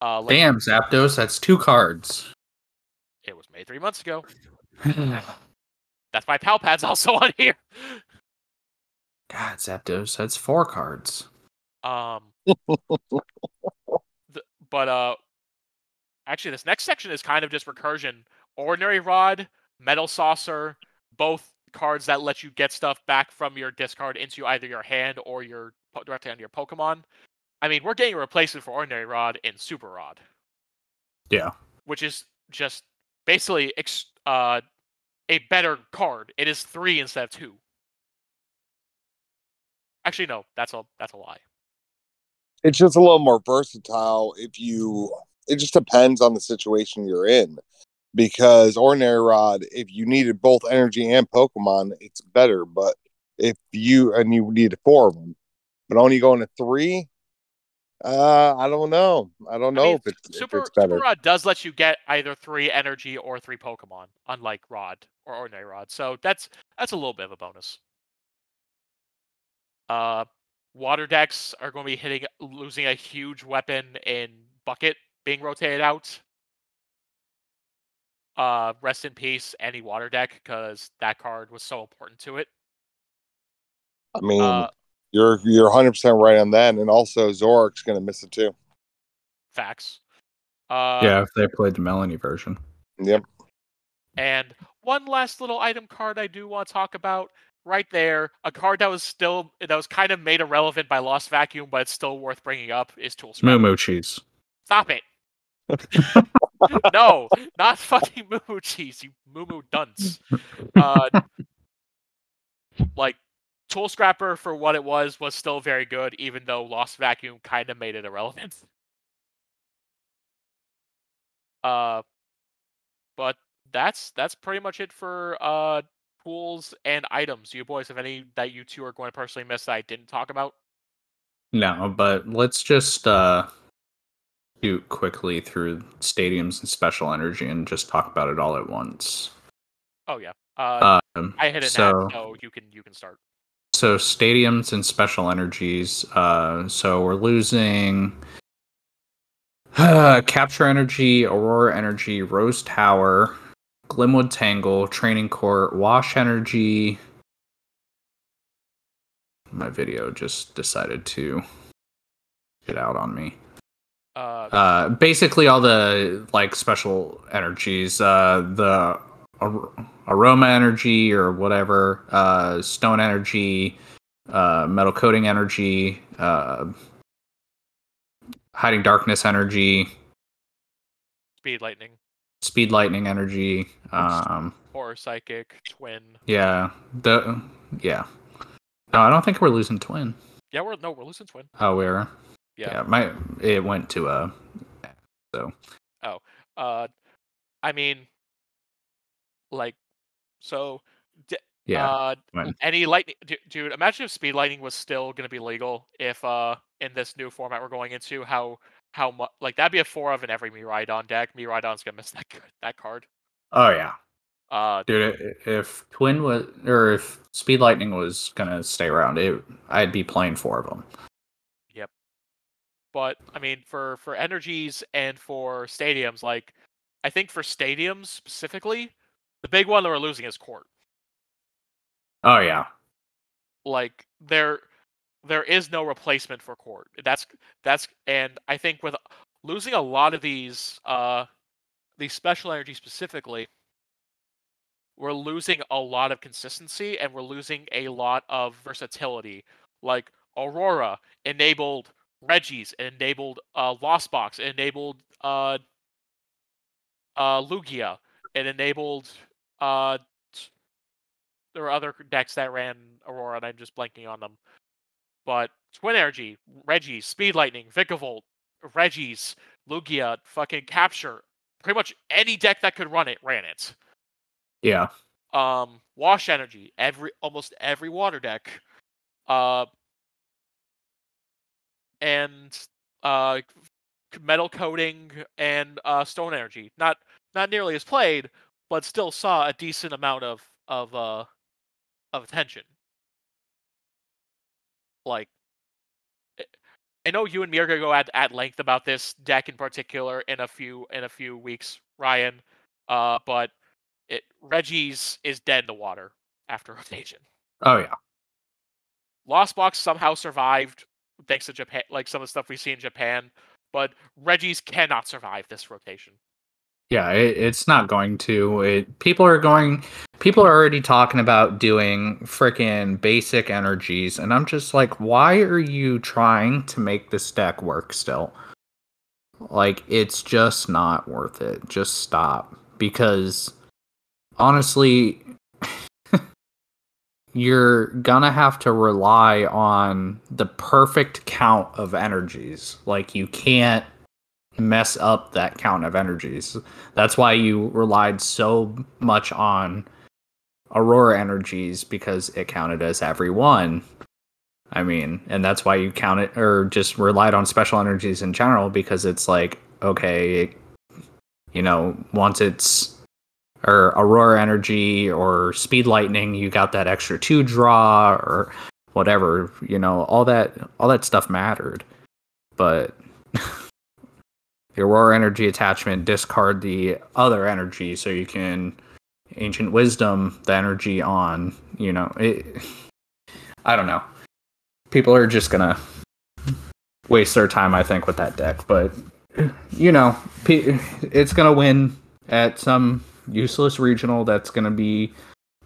uh, like, Damn, Zapdos, that's two cards. it was made three months ago. That's why Pal Pad's also on here. God, Zapdos, that's four cards. Um, th- but uh, actually, this next section is kind of just recursion. Ordinary Rod, Metal Saucer, both cards that let you get stuff back from your discard into either your hand or your directly onto your Pokemon. I mean, we're getting a replacement for Ordinary Rod in Super Rod, Yeah. which is just basically ex- uh, a better card. It is three instead of two. Actually, no, that's a that's a lie. It's just a little more versatile if you. It just depends on the situation you're in, because ordinary rod, if you needed both energy and Pokemon, it's better. But if you and you needed four of them, but only going to three, uh, I don't know. I don't I know mean, if it's if it's better. Super Rod does let you get either three energy or three Pokemon, unlike Rod or Ordinary Rod. So that's that's a little bit of a bonus. Uh, water decks are going to be hitting losing a huge weapon in Bucket being rotated out. Uh, rest in peace, any water deck, because that card was so important to it. I mean, Uh, you're you're 100 percent right on that, and also Zorik's going to miss it too. facts. Uh, yeah, if they played the Melony version. Yep. And one last little item card I do want to talk about right there, a card that was still that was kind of made irrelevant by Lost Vacuum, but it's still worth bringing up is Tool Scrap. Moo Moo Cheese. Stop it! no, not fucking moo cheese, you moo moo dunce. Uh, like Tool Scrapper for what it was was still very good, even though Lost Vacuum kind of made it irrelevant. Uh, but that's that's pretty much it for uh tools and items. You boys have any that you two are going to personally miss that I didn't talk about? No, but let's just uh shoot quickly through stadiums and special energy and just talk about it all at once. Oh yeah. Uh, Um, I hit it so, so you can you can start. so stadiums and special energies. Uh, so we're losing uh, capture energy, aurora energy, rose tower, glimwood tangle, training court, wash energy. My video just decided to get out on me. Uh, Uh, basically all the like special energies, uh, the ar- aroma energy or whatever, uh, stone energy, uh, metal coating energy, uh, hiding darkness energy, speed lightning speed lightning energy. Um, or psychic twin. yeah, the yeah. No, I don't think we're losing twin. Yeah, we're no, we're losing twin. Oh, we're Yeah. yeah. My it went to a so Oh, Uh, I mean, like, so yeah. uh, when- any lightning, du- dude. Imagine if speed lightning was still gonna be legal if uh in this new format we're going into. How how much like that'd be a four of in every Miraidon deck. Miraidon's gonna miss that that card. oh yeah. Uh, Dude, if Twin was or if Speed Lightning was gonna stay around, it I'd be playing four of them. But I mean for for energies and for stadiums, like I think for stadiums specifically, the big one that we're losing is court. Oh yeah, like there there is no replacement for court. That's that's and i think with losing a lot of these uh these special energy specifically we're losing a lot of consistency and we're losing a lot of versatility. Like aurora enabled regis it enabled uh lost box it enabled uh uh lugia it enabled uh there were other decks that ran aurora and i'm just blanking on them but Twin Energy, Regi, Speed Lightning, Vikavolt, Regis, Lugia, fucking Capture, pretty much any deck that could run it ran it. yeah, Um, Wash Energy, every almost every water deck, uh, and uh, Metal Coating and uh, Stone Energy. Not not nearly as played, but still saw a decent amount of of uh of attention. Like, I- I know you and me are gonna go at, at length about this deck in particular in a few in a few weeks, Ryan. Uh, but it Regis is dead in the water after rotation. oh yeah, Lost Box somehow survived thanks to Japan, like some of the stuff we see in Japan. But Regis cannot survive this rotation. yeah. It, it's not going to. It people are going. People are already talking about doing freaking basic energies, and I'm just like, why are you trying to make this deck work still? Like, it's just not worth it. Just stop because honestly you're gonna have to rely on the perfect count of energies. Like you can't mess up that count of energies. That's why you relied so much on Aurora energies because it counted as every one. I mean, and that's why you count it or just relied on special energies in general because it's like, okay, you know, once it's or aurora energy or speed lightning you got that extra two draw or whatever you know all that all that stuff mattered. But the aurora energy attachment discard the other energy so you can ancient wisdom the energy on you know it i don't know. People are just gonna waste their time i think with that deck but you know it's gonna win at some useless regional that's going to be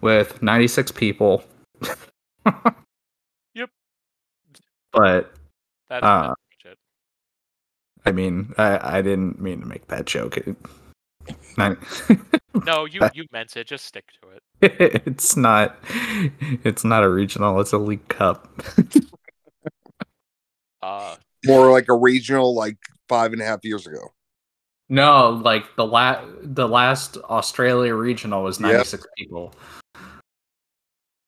with 96 people. Yep. But That's Uh, it. I mean, I, I didn't mean to make that joke. It, No, you you meant it. Just stick to it. it's not. It's not a regional. It's a league cup. Uh, More like a regional, like five and a half years ago. No, like the last the last Australia regional was Yep. 96 people.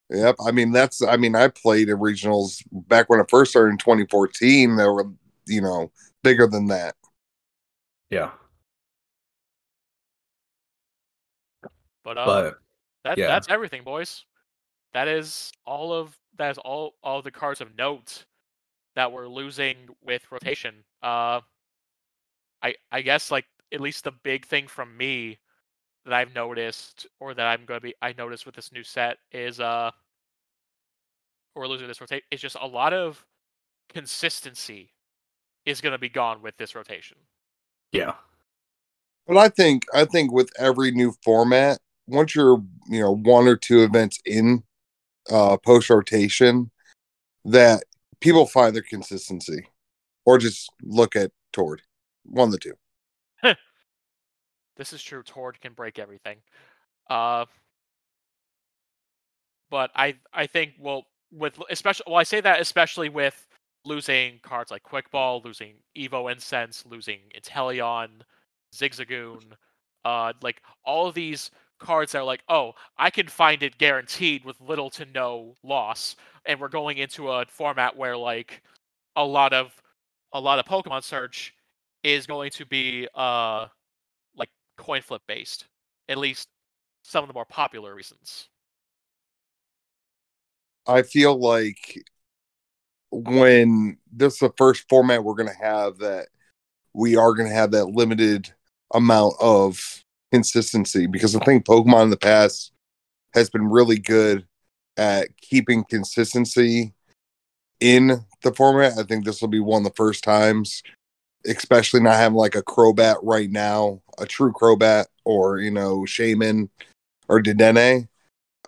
Yep. I mean, that's, I mean, I played in regionals back when I first started in 2014. They were, you know, bigger than that. Yeah. but uh, But that yeah. that's everything, boys. That is all of that is all all the cards of note that we're losing with rotation. Uh, I I guess like at least the big thing from me that I've noticed or that I'm gonna be I noticed with this new set is uh or losing this rotation is just a lot of consistency is gonna be gone with this rotation. yeah. But I think, I think with every new format, once you're, you know, one or two events in uh post rotation, that people find their consistency or just look at Tord. One of the two. This is true. Tord can break everything. Uh, but I I think well with especially well I say that especially with losing cards like Quick Ball, losing Evo Incense, losing Inteleon, Zigzagoon, uh, like all of these cards that are like, oh, I can find it guaranteed with little to no loss, and we're going into a format where like a lot of a lot of Pokemon search is going to be uh like coin flip based. At least some of the more popular reasons. I feel like when this is the first format we're going to have that we are going to have that limited amount of consistency because I think Pokemon in the past has been really good at keeping consistency in the format. I think this will be one of the first times, especially not having like a Crobat right now, a true Crobat or, you know, Shaymin or Dedenne.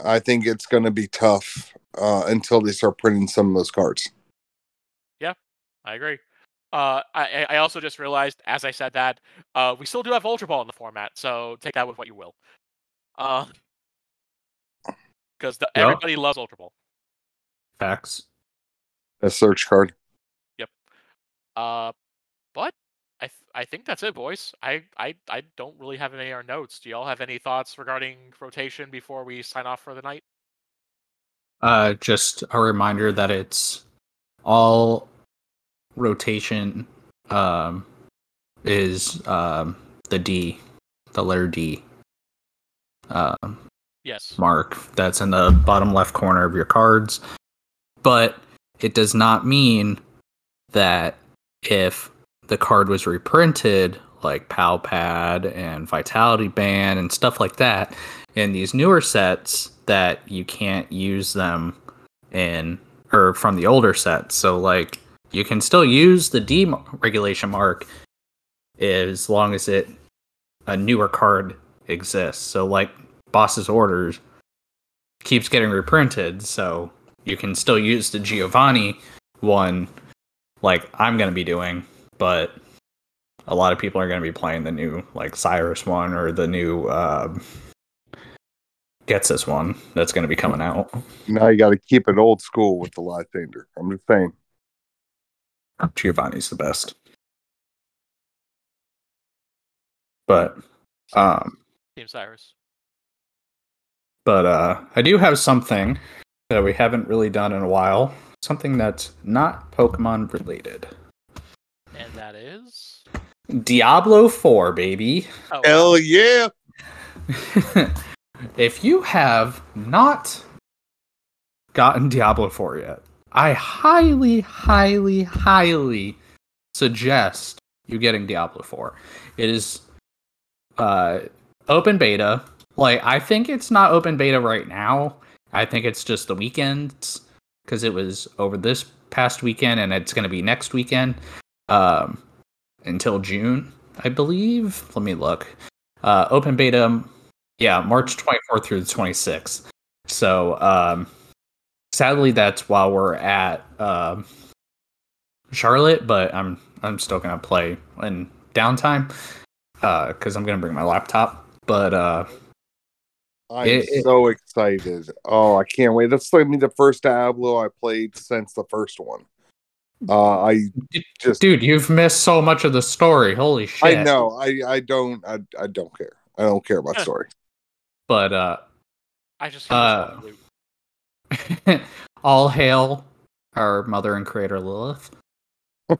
I think it's going to be tough uh, until they start printing some of those cards. Yeah, I agree. Uh, I I also just realized as I said that uh, we still do have Ultra Ball in the format, so take that with what you will. Uh, because Yeah. everybody loves Ultra Ball. Facts. A search card. Yep. Uh, but I th- I think that's it, boys. I, I I don't really have any other notes. Do y'all have any thoughts regarding rotation before we sign off for the night? Uh, just a reminder that it's all rotation um, is um, the D, the letter D um, Yes. mark that's in the bottom left corner of your cards. But it does not mean that if the card was reprinted, like Pal Pad and Vitality Band and stuff like that, in these newer sets, that you can't use them in or from the older sets. So like you can still use the D m- regulation mark as long as it a newer card exists. So like Boss's Orders keeps getting reprinted, so you can still use the Giovanni one like I'm gonna be doing, but a lot of people are gonna be playing the new like Cyrus one or the new um Ghetsis one that's gonna be coming out. Now you got to keep it old school with the live painter. I'm just saying. Giovanni's the best. But um Team Cyrus. but uh I do have something that we haven't really done in a while. Something that's not Pokemon related. And that is. Diablo 4, baby. Oh. Hell yeah! if you have not gotten Diablo 4 yet, I highly, highly, highly suggest you getting Diablo 4. It is uh, open beta. Like, I think it's not open beta right now. I think it's just the weekends because it was over this past weekend and it's going to be next weekend um, until June, I believe. Let me look. Uh, open beta, yeah, March 24th through the 26th. So, um, sadly, that's while we're at um, Charlotte, but I'm I'm still gonna play in downtime because I'm gonna bring my laptop. But uh, I'm It- it- so excited. Oh, I can't wait. That's like me the first Diablo I played since the first one. Uh, I just dude, you've missed so much of the story. Holy shit! I know. I I don't I, I don't care. I don't care about story. But uh, I just Uh, all hail our mother and creator Lilith.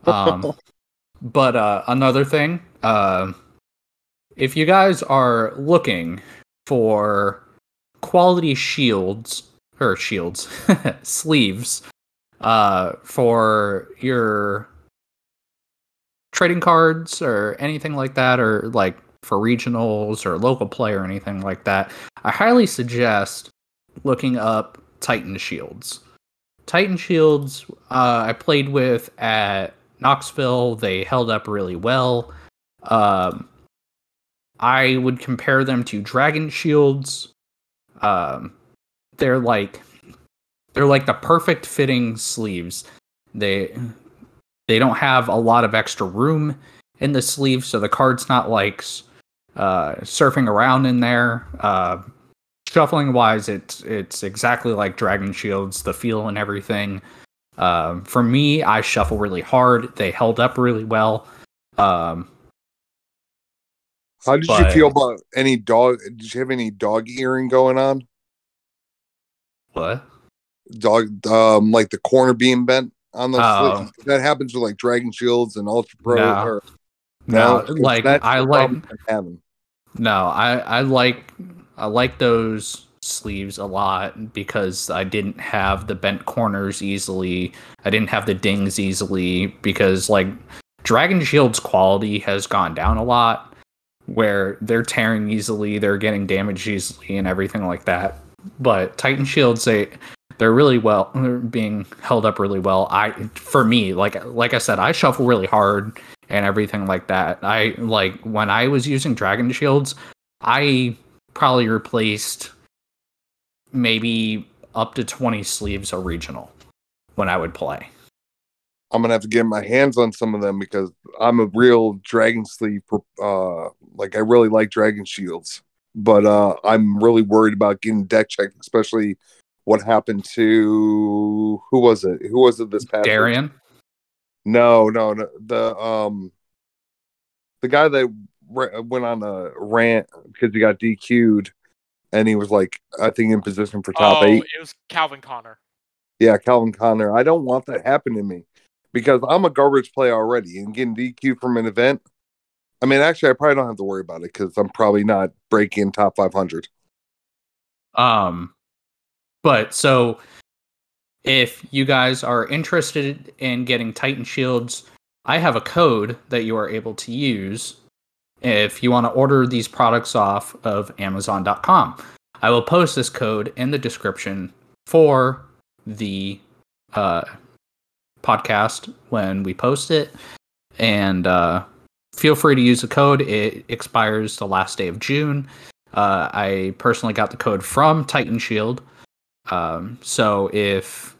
Um, but uh, another thing, uh, if you guys are looking for quality shields or shields sleeves uh, for your trading cards or anything like that, or like for regionals or local play or anything like that, I highly suggest looking up Titan shields. Titan shields uh, I played with at Knoxville. They held up really well. Um, I would compare them to Dragon shields. Um, they're like they're like the perfect fitting sleeves. They they don't have a lot of extra room in the sleeve, so the card's not like uh, surfing around in there. Uh, shuffling wise, it's it's exactly like Dragon Shields, the feel and everything. Um, for me, I shuffle really hard. They held up really well. Um, How did But- you feel about any dog? Did you have any dog earring going on? what? Dog, um, like the corner being bent on those. Oh. That happens with like Dragon Shields and Ultra Pro. No. or- No, 'cause like I like. No, I I like I like those sleeves a lot because I didn't have the bent corners easily. I didn't have the dings easily because like Dragon Shield's quality has gone down a lot where they're tearing easily, they're getting damaged easily and everything like that. But Titan Shields they they're really well they're being held up really well. I for me, like like I said, I shuffle really hard and everything like that. I like when I was using Dragon Shields, I probably replaced maybe up to 20 sleeves of regional when I would play. I'm gonna have to get my hands on some of them because I'm a real Dragon Sleeve. Uh, like I really like Dragon Shields, but uh, I'm really worried about getting deck checked, especially what happened to who was it? Who was it this past? week? Darian? No, no, no. The um, the guy that ra- went on a rant because he got DQ'd, and he was like, I think in position for top oh, eight. it was Calvin Connor. Yeah, Calvin Connor. I don't want that happening to me because I'm a garbage player already, and getting DQ'd from an event. I mean, actually, I probably don't have to worry about it because I'm probably not breaking top 500. Um, but so if you guys are interested in getting Titan Shields, I have a code that you are able to use if you want to order these products off of Amazon.com. I will post this code in the description for the uh, podcast when we post it. And uh, feel free to use the code. It expires the last day of June. Uh, I personally got the code from Titan Shield. Um, so if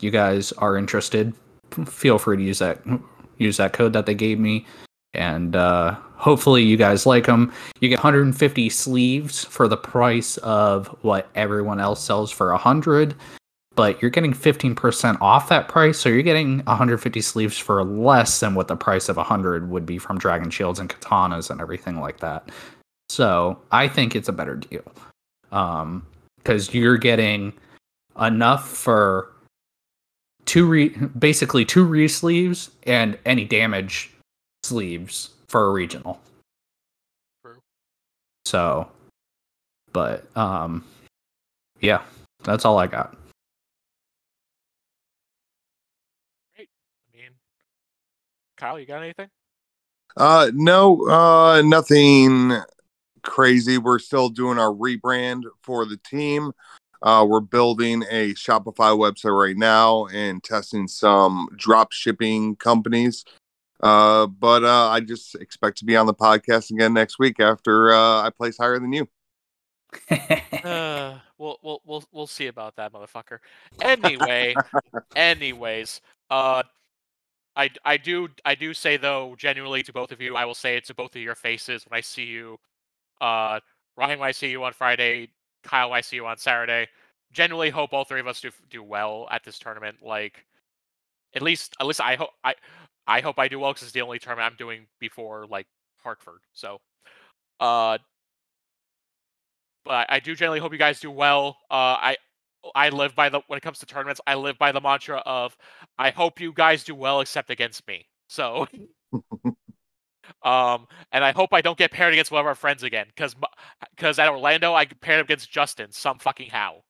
you guys are interested, feel free to use that use that code that they gave me, and uh, hopefully you guys like them. You get 150 sleeves for the price of what everyone else sells for 100, but you're getting 15% off that price, so you're getting 150 sleeves for less than what the price of 100 would be from Dragon Shields and Katanas and everything like that. So I think it's a better deal. Um, because you're getting enough for two re basically two re sleeves and any damage sleeves for a regional. True. So, but um, yeah, that's all I got. Great. I mean, Kyle, you got anything? Uh, no, uh, nothing crazy. We're still doing our rebrand for the team. Uh, we're building a Shopify website right now and testing some drop shipping companies. Uh, but uh, I just expect to be on the podcast again next week after uh, I place higher than you. Uh, we'll we'll we'll we'll see about that, motherfucker. Anyway, anyways, uh, I I do I do say though genuinely to both of you, I will say it to both of your faces when I see you. Uh, Ryan, I see you on Friday, Kyle, I see you on Saturday. Genuinely hope all three of us do do well at this tournament. Like, at least at least I hope I I hope I do well because it's the only tournament I'm doing before like Hartford. So, uh, but I do generally hope you guys do well. Uh, I I live by the when it comes to tournaments, I live by the mantra of I hope you guys do well except against me. So um and I hope I don't get paired against one of our friends again cuz cuz at Orlando I paired against Justin some fucking how.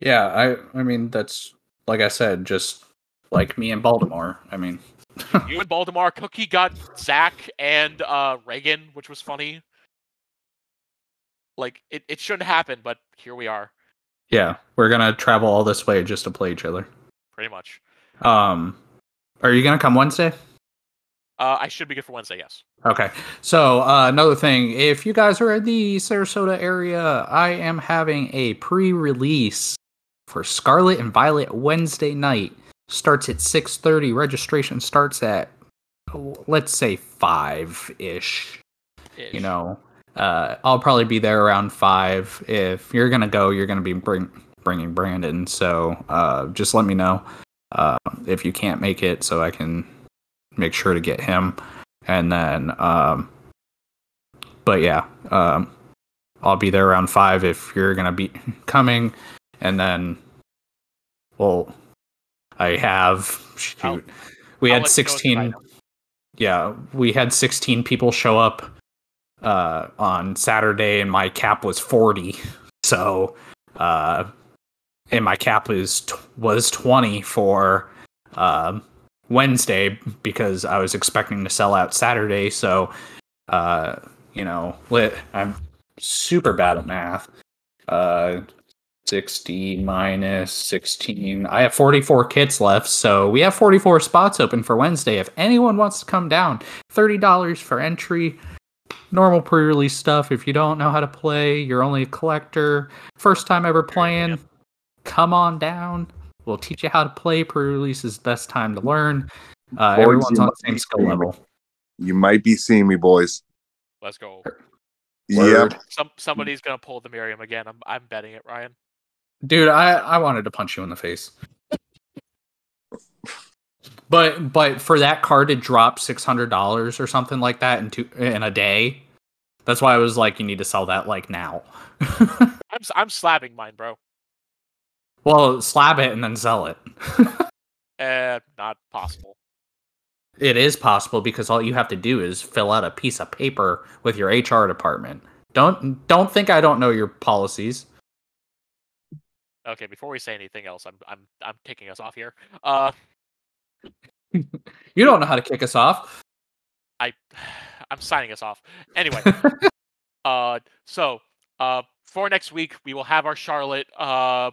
Yeah, I I mean that's like I said just like me in Baltimore. I mean you in Baltimore, Cookie got Zach and uh Reagan, which was funny. Like it, it shouldn't happen, but here we are. Yeah, we're gonna travel all this way just to play each other. Pretty much. Um, are you gonna come Wednesday? Uh, I should be good for Wednesday. Yes. Okay. So uh, another thing, if you guys are in the Sarasota area, I am having a pre-release for Scarlet and Violet Wednesday night. Starts at six thirty. Registration starts at let's say five ish. You know, uh, I'll probably be there around five. If you're gonna go, you're gonna be bring, bringing Brandon. So uh, just let me know uh, if you can't make it, so I can make sure to get him. And then, um, but yeah, um, I'll be there around five if you're gonna be coming. And then, well, I have shoot. I'll, we I'll had 16 yeah we had 16 people show up uh, on Saturday, and my cap was 40. So, uh, and my cap was was 20 for uh, Wednesday because I was expecting to sell out Saturday. So, uh, you know, I'm super bad at math. Uh, 60 minus 16. I have 44 kits left, so we have 44 spots open for Wednesday. If anyone wants to come down, $30 for entry normal pre-release stuff. If you don't know how to play, you're only a collector, first time ever playing, come on down. We'll teach you how to play. Pre-release is best time to learn. Uh, everyone's on the same skill level. You might be seeing me, boys. Let's go. Yep. Some somebody's gonna pull the Miriam again. I'm I'm betting it, Ryan. Dude, I I wanted to punch you in the face. But but for that card to drop six hundred dollars or something like that in two, in a day, that's why I was like, you need to sell that like now. I'm I'm slabbing mine, bro. Well, slab it and then sell it. uh, not possible. It is possible because all you have to do is fill out a piece of paper with your HR department. Don't don't think I don't know your policies. Okay, before we say anything else, I'm I'm I'm kicking us off here. Uh you don't know how to kick us off. I I'm signing us off. Anyway. uh so uh for next week we will have our Charlotte uh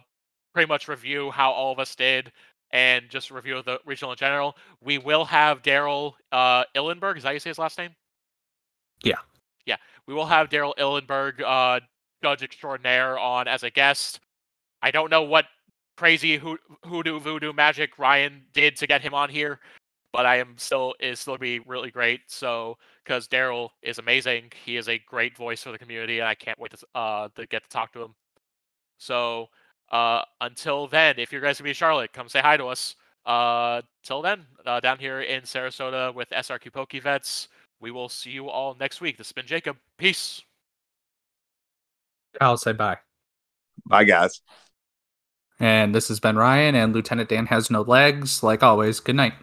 pretty much review how all of us did and just review the regional in general. We will have Daryl uh Illenberg, is that you say his last name? Yeah. Yeah. We will have Daryl Illenberg, uh judge extraordinaire on as a guest. I don't know what crazy hoodoo voodoo magic Ryan did to get him on here, but I am still is still be really great. So because Daryl is amazing, he is a great voice for the community, and I can't wait to uh to get to talk to him. So uh until then, if you're guys gonna be in Charlotte, come say hi to us. Uh, till then, uh, down here in Sarasota with SRQ Poke Vets, we will see you all next week. This has been Jacob. Peace. I'll say bye. Bye, guys. And this has been Ryan, and Lieutenant Dan has no legs. Like always, good night.